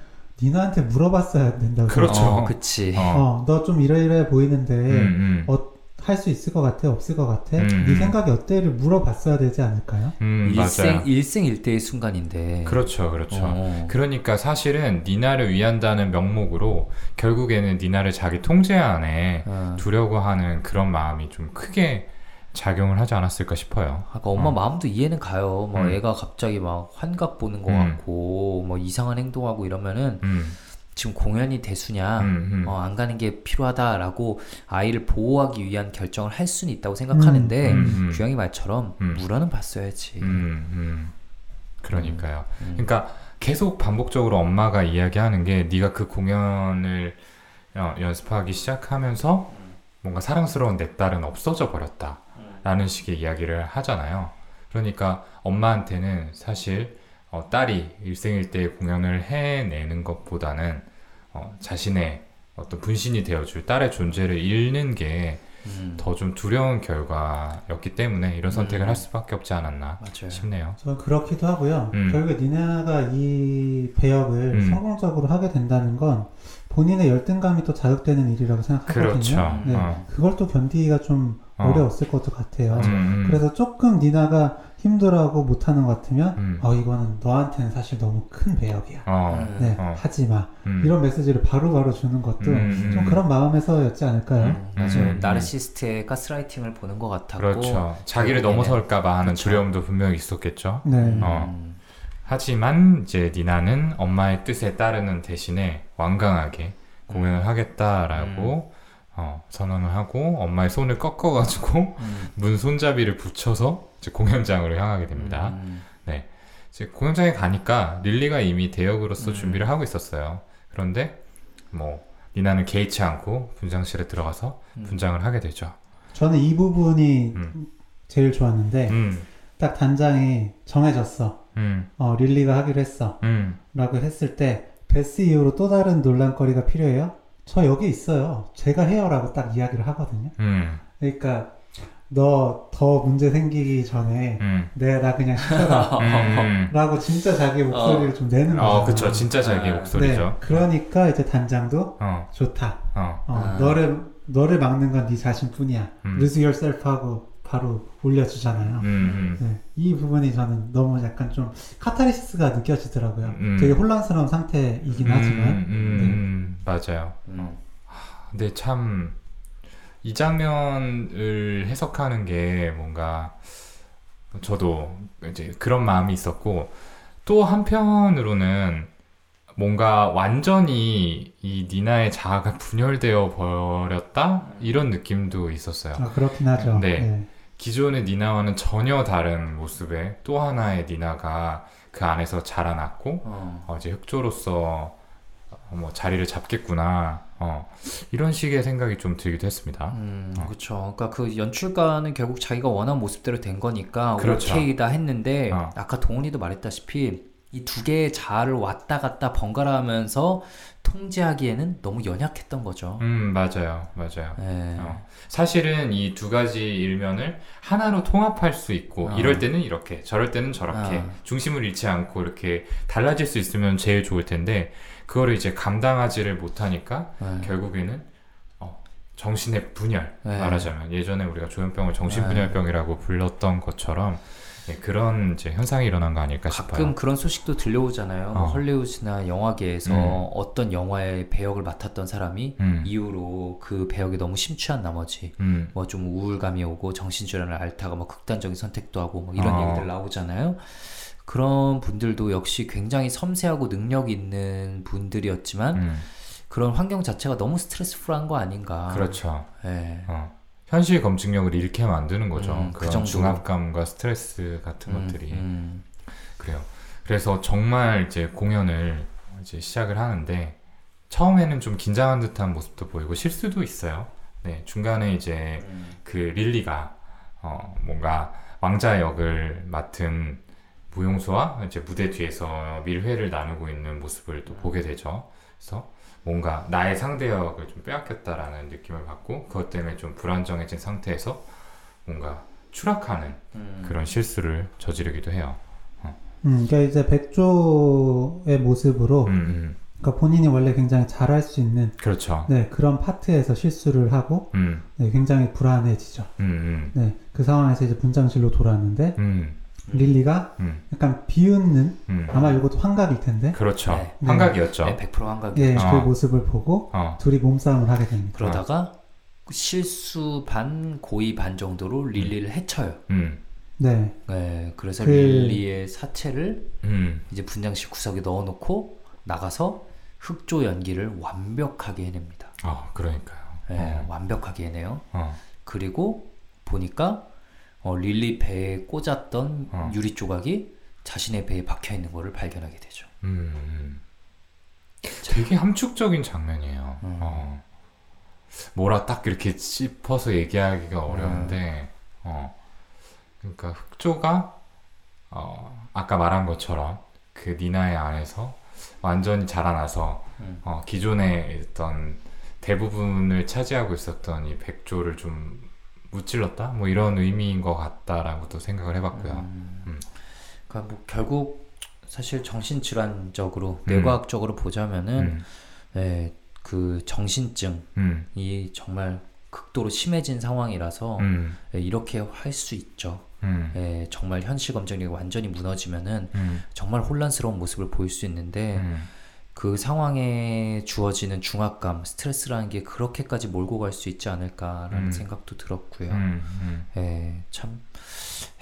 니나한테 물어봤어야 된다고 그렇죠. 어, 그치. 어, 어, 너좀 이러이러해 보이는데 음, 음, 어, 할 수 있을 것 같아? 없을 것 같아? 음, 네 음. 생각이 어때를 물어봤어야 되지 않을까요? 음, 일생 맞아요. 일생일대의 순간인데. 그렇죠, 그렇죠. 어. 그러니까 사실은 니나를 위한다는 명목으로 결국에는 니나를 자기 통제 안에 어. 두려고 하는 그런 마음이 좀 크게 작용을 하지 않았을까 싶어요. 아까 엄마 어. 마음도 이해는 가요. 뭐 음. 애가 갑자기 막 환각 보는 것 음. 같고 뭐 이상한 행동하고 이러면은 음, 지금 공연이 대수냐 음, 음. 어, 안 가는 게 필요하다라고 아이를 보호하기 위한 결정을 할 수는 있다고 생각하는데 음, 음. 규영이 말처럼 음. 물어는 봤어야지. 그러니까요. 음. 그러니까 계속 반복적으로 엄마가 이야기하는 게 네가 그 공연을 어, 연습하기 시작하면서 뭔가 사랑스러운 내 딸은 없어져 버렸다. 라는 식의 이야기를 하잖아요. 그러니까 엄마한테는 사실 어, 딸이 일생일 대 공연을 해내는 것보다는 어, 자신의 어떤 분신이 되어줄 딸의 존재를 잃는 게 더좀 음. 두려운 결과였기 때문에 이런 선택을 음. 할 수밖에 없지 않았나 맞아요. 싶네요. 저는 그렇기도 하고요. 음. 결국에 니나가 이 배역을 음. 성공적으로 하게 된다는 건 본인의 열등감이 또 자극되는 일이라고 생각하거든요. 그렇죠. 네. 어. 그걸 또 견디기가 좀 어. 어려웠을 것도 같아요. 음, 음. 그래서 조금 니나가 힘들어하고 못하는 것 같으면 음. 어 이거는 너한테는 사실 너무 큰 배역이야. 어. 음. 네, 어. 하지 마. 음. 이런 메시지를 바로바로 주는 것도 음, 음. 좀 그런 마음에서였지 않을까요? 음, 맞아요. 음, 음. 나르시스트의 가스라이팅을 보는 것 같았고. 그렇죠. 자기를 결국에는- 넘어설까 봐 하는 그쵸. 두려움도 분명히 있었겠죠. 네. 음, 어. 하지만 이제 니나는 엄마의 뜻에 따르는 대신에 완강하게 공연을 하겠다라고 어, 선언을 하고 엄마의 손을 꺾어가지고 음. 문 손잡이를 붙여서 이제 공연장으로 향하게 됩니다. 음. 이제 공연장에 가니까 릴리가 이미 대역으로서 음. 준비를 하고 있었어요. 그런데 뭐 니나는 개의치 않고 분장실에 들어가서 음. 분장을 하게 되죠. 저는 이 부분이 음. 제일 좋았는데 음, 딱 단장이 정해졌어. 음, 어, 릴리가 하기로 했어. 음, 라고 했을 때 베스 이후로 또 다른 논란거리가 필요해요? 저 여기 있어요. 제가 해요라고 딱 이야기를 하거든요. 음, 그러니까 너 더 문제 생기기 전에 음, 내나 그냥 시켜라. 음. 라고 진짜 자기 목소리를 좀 내는 거죠. 어, 그쵸. 진짜 자기 아, 목소리죠. 네, 그러니까 이제 단장도 어, 좋다. 어, 어, 아. 너를 너를 막는 건 네 자신뿐이야. 음. Lose yourself 하고 바로 올려주잖아요. 음, 음, 네, 이 부분이 저는 너무 약간 좀 카타르시스가 느껴지더라고요. 음. 되게 혼란스러운 상태이긴 음, 하지만 음, 음, 맞아요. 음. 근데 참, 이 장면을 해석하는 게 뭔가, 저도 이제 그런 마음이 있었고, 또 한편으로는 뭔가 완전히 이 니나의 자아가 분열되어 버렸다? 이런 느낌도 있었어요. 아, 그렇긴 하죠. 네. 기존의 니나와는 전혀 다른 모습의 또 하나의 니나가 그 안에서 자라났고, 어. 어, 이제 흑조로서 어, 뭐 자리를 잡겠구나 어, 이런 식의 생각이 좀 들기도 했습니다. 음, 어. 그렇죠. 그러니까 그 연출가는 결국 자기가 원한 모습대로 된 거니까 그렇죠. 오케이다 했는데 어. 아까 동훈이도 말했다시피 이 두 개의 자아를 왔다 갔다 번갈아 하면서 통제하기에는 너무 연약했던 거죠. 음 맞아요, 맞아요. 네. 어, 사실은 이 두 가지 일면을 하나로 통합할 수 있고 어. 이럴 때는 이렇게 저럴 때는 저렇게 어. 중심을 잃지 않고 이렇게 달라질 수 있으면 제일 좋을 텐데 그거를 이제 감당하지를 못하니까 네. 결국에는 어, 정신의 분열 네. 말하자면 예전에 우리가 조현병을 정신분열병이라고 불렀던 것처럼 예, 그런 이제 현상이 일어난 거 아닐까 가끔 싶어요. 그런 소식도 들려오잖아요. 뭐 어. 헐리우드나 영화계에서 음. 어떤 영화의 배역을 맡았던 사람이 음, 이후로 그 배역에 너무 심취한 나머지 음, 뭐좀 우울감이 오고 정신질환을 앓다가 뭐 극단적인 선택도 하고 뭐 이런 어. 얘기들 나오잖아요. 그런 분들도 역시 굉장히 섬세하고 능력 있는 분들이었지만 음, 그런 환경 자체가 너무 스트레스풀한 거 아닌가. 그렇죠. 예. 어. 현실 검증력을 잃게 만드는 거죠. 음, 그 그런 정도로. 중압감과 스트레스 같은 음, 것들이 음. 그래요. 그래서 정말 이제 공연을 이제 시작을 하는데 처음에는 좀 긴장한 듯한 모습도 보이고 실수도 있어요. 네, 중간에 이제 음. 그 릴리가 어, 뭔가 왕자 역을 맡은 무용수와 이제 무대 뒤에서 밀회를 나누고 있는 모습을 또 보게 되죠. 그래서 뭔가 나의 상대 역을 좀 빼앗겼다라는 느낌을 받고 그것 때문에 좀 불안정해진 상태에서 뭔가 추락하는 음. 그런 실수를 저지르기도 해요. 음, 그러니까 이제 백조의 모습으로 음, 음. 그러니까 본인이 원래 굉장히 잘할 수 있는 그렇죠. 네, 그런 파트에서 실수를 하고 음, 네, 굉장히 불안해지죠. 음, 네, 그 상황에서 이제 분장실로 돌아왔는데 음, 릴리가 음, 약간 비웃는 음. 아마 이것도 환각일 텐데 그렇죠. 네. 환각이었죠. 네, 100% 환각이. 예, 어. 그 모습을 보고 어, 둘이 몸싸움을 하게 됩니다. 그러다가 실수 반 고의 반 정도로 릴리를 해쳐요. 음, 네, 네, 그래서 그- 릴리의 사체를 음, 이제 분장실 구석에 넣어놓고 나가서 흑조 연기를 완벽하게 해냅니다. 어, 그러니까요. 네, 어, 완벽하게 해내요. 어, 그리고 보니까 어, 릴리 배에 꽂았던 어. 유리 조각이 자신의 배에 박혀 있는 것을 발견하게 되죠. 음, 음. 되게 함축적인 장면이에요. 음. 어. 뭐라 딱 이렇게 짚어서 얘기하기가 어려운데, 어. 그러니까 흑조가 어, 아까 말한 것처럼 그 니나의 안에서 완전히 자라나서 음. 어, 기존에 있던 대부분을 차지하고 있었던 이 백조를 좀 무찔렀다? 뭐 이런 의미인 것 같다라고도 생각을 해봤고요. 음. 음. 그러니까 뭐 결국 사실 정신질환적으로 음. 뇌과학적으로 보자면은 음, 네, 그 정신증이 음, 정말 극도로 심해진 상황이라서 음, 예, 이렇게 할 수 있죠. 음, 예, 정말 현실 검증력이 완전히 무너지면은 음, 정말 혼란스러운 모습을 보일 수 있는데 음, 그 상황에 주어지는 중압감, 스트레스라는 게 그렇게까지 몰고 갈 수 있지 않을까라는 음. 생각도 들었고요. 음, 음, 예, 참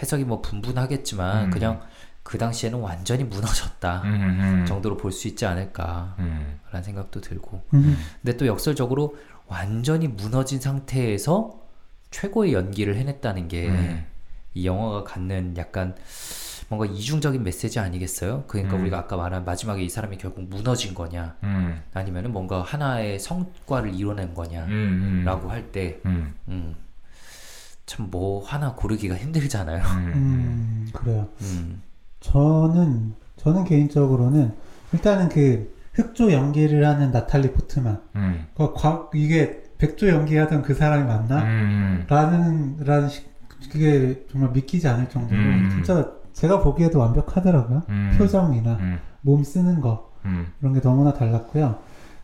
해석이 뭐 분분하겠지만 음. 그냥 그 당시에는 완전히 무너졌다 음, 음, 정도로 볼 수 있지 않을까라는 음, 생각도 들고 음, 근데 또 역설적으로 완전히 무너진 상태에서 최고의 연기를 해냈다는 게이 음, 영화가 갖는 약간 뭔가 이중적인 메시지 아니겠어요? 그러니까 음. 우리가 아까 말한 마지막에 이 사람이 결국 무너진 거냐 음, 아니면은 뭔가 하나의 성과를 이뤄낸 거냐라고 음, 음, 할때 음, 음, 참 뭐 하나 고르기가 힘들잖아요. 그래요. 음. 저는 저는 개인적으로는 일단은 그 흑조 연기를 하는 나탈리 포트만 음, 그 과, 이게 백조 연기하던 그 사람이 맞나? 음, 라는 라는 시, 그게 정말 믿기지 않을 정도로 음. 진짜 제가 보기에도 완벽하더라고요. 음, 표정이나 음, 몸 쓰는 거 음, 이런 게 너무나 달랐고요.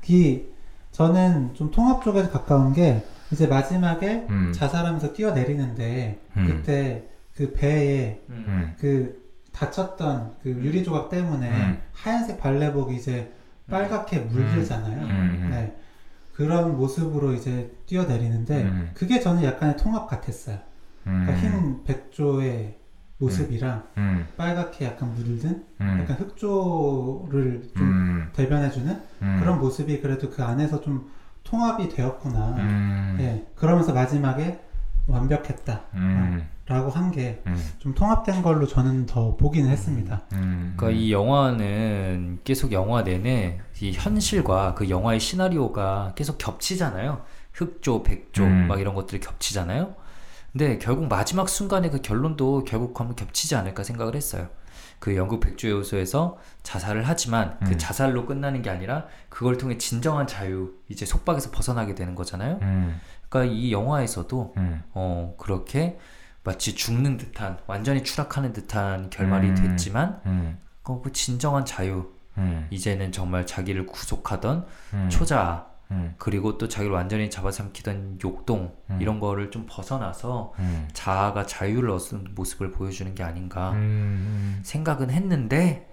이 저는 좀 통합 쪽에 가까운 게 이제 마지막에 음, 자살하면서 뛰어내리는데 음. 그때 그 배에 음, 그 다쳤던 그 유리 조각 때문에 음. 하얀색 발레복이 이제 빨갛게 물들잖아요. 음. 네. 그런 모습으로 이제 뛰어내리는데 음. 그게 저는 약간의 통합 같았어요. 그러니까 음, 흰 백조의 모습이랑 음, 빨갛게 약간 물든 음, 약간 흑조를 좀 음, 대변해주는 음, 그런 모습이 그래도 그 안에서 좀 통합이 되었구나. 음, 예. 그러면서 마지막에 완벽했다. 음, 라고 한 게좀 음, 통합된 걸로 저는 더 보기는 했습니다. 음, 그러니까 이 영화는 계속 영화 내내 이 현실과 그 영화의 시나리오가 계속 겹치잖아요. 흑조, 백조 음. 막 이런 것들이 겹치잖아요. 근데 결국 마지막 순간에 그 결론도 결국 한번 겹치지 않을까 생각을 했어요. 그 영국 백조의 요소에서 자살을 하지만 그 음. 자살로 끝나는 게 아니라 그걸 통해 진정한 자유, 이제 속박에서 벗어나게 되는 거잖아요. 음, 그러니까 이 영화에서도 음, 어 그렇게 마치 죽는 듯한 완전히 추락하는 듯한 결말이 음. 됐지만 음, 어, 그 진정한 자유 음, 이제는 정말 자기를 구속하던 음, 초자 음, 그리고 또 자기를 완전히 잡아삼키던 욕동 음. 이런 거를 좀 벗어나서 음, 자아가 자유를 얻은 모습을 보여주는 게 아닌가 음, 생각은 했는데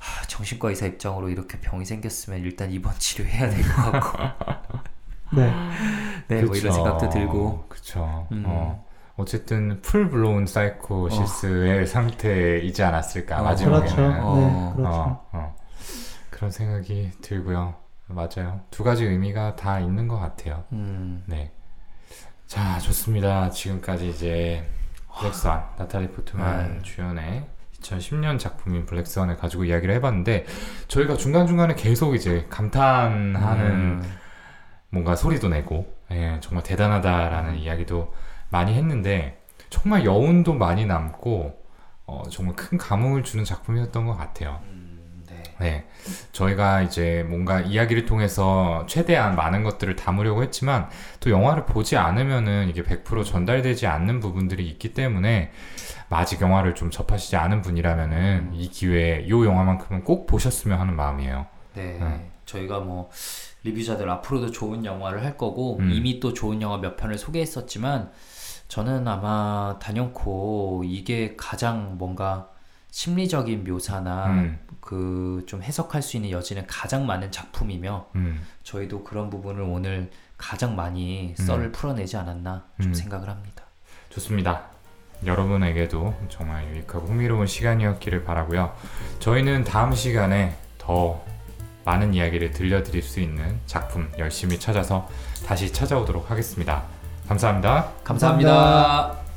아, 정신과 의사 입장으로 이렇게 병이 생겼으면 일단 입원 치료해야 될 것 같고 네. 네뭐 이런. 생각도 들고. 음. 어. 어쨌든 full-blown psychosis의 상태이지 않았을까 어, 마지막에는 그렇죠. 어. 네, 그렇죠. 어, 어. 그런 생각이 들고요. 맞아요. 두 가지 의미가 다 있는 것 같아요. 음, 네. 자, 좋습니다. 지금까지 이제 블랙스완, 나탈리 포트만 네. 주연의 2010년 작품인 블랙스완을 가지고 이야기를 해봤는데 저희가 중간중간에 계속 이제 감탄하는 음, 뭔가 소리도 내고 예, 정말 대단하다라는 음. 이야기도 많이 했는데 정말 여운도 많이 남고 어, 정말 큰 감흥을 주는 작품이었던 것 같아요. 음, 네. 네, 저희가 이제 뭔가 이야기를 통해서 최대한 많은 것들을 담으려고 했지만 또 영화를 보지 않으면은 이게 100% 전달되지 않는 부분들이 있기 때문에 아직 영화를 좀 접하시지 않은 분이라면은 이 기회에 이 영화만큼은 꼭 보셨으면 하는 마음이에요. 네, 음. 저희가 뭐 리뷰자들 앞으로도 좋은 영화를 할 거고 음. 이미 또 좋은 영화 몇 편을 소개했었지만 저는 아마 단연코 이게 가장 뭔가 심리적인 묘사나 음, 그좀 해석할 수 있는 여지는 가장 많은 작품이며 음, 저희도 그런 부분을 오늘 가장 많이 음. 썰을 풀어내지 않았나 좀 음. 생각을 합니다. 좋습니다. 여러분에게도 정말 유익하고 흥미로운 시간이었기를 바라고요. 저희는 다음 시간에 더 많은 이야기를 들려드릴 수 있는 작품 열심히 찾아서 다시 찾아오도록 하겠습니다. 감사합니다. 감사합니다.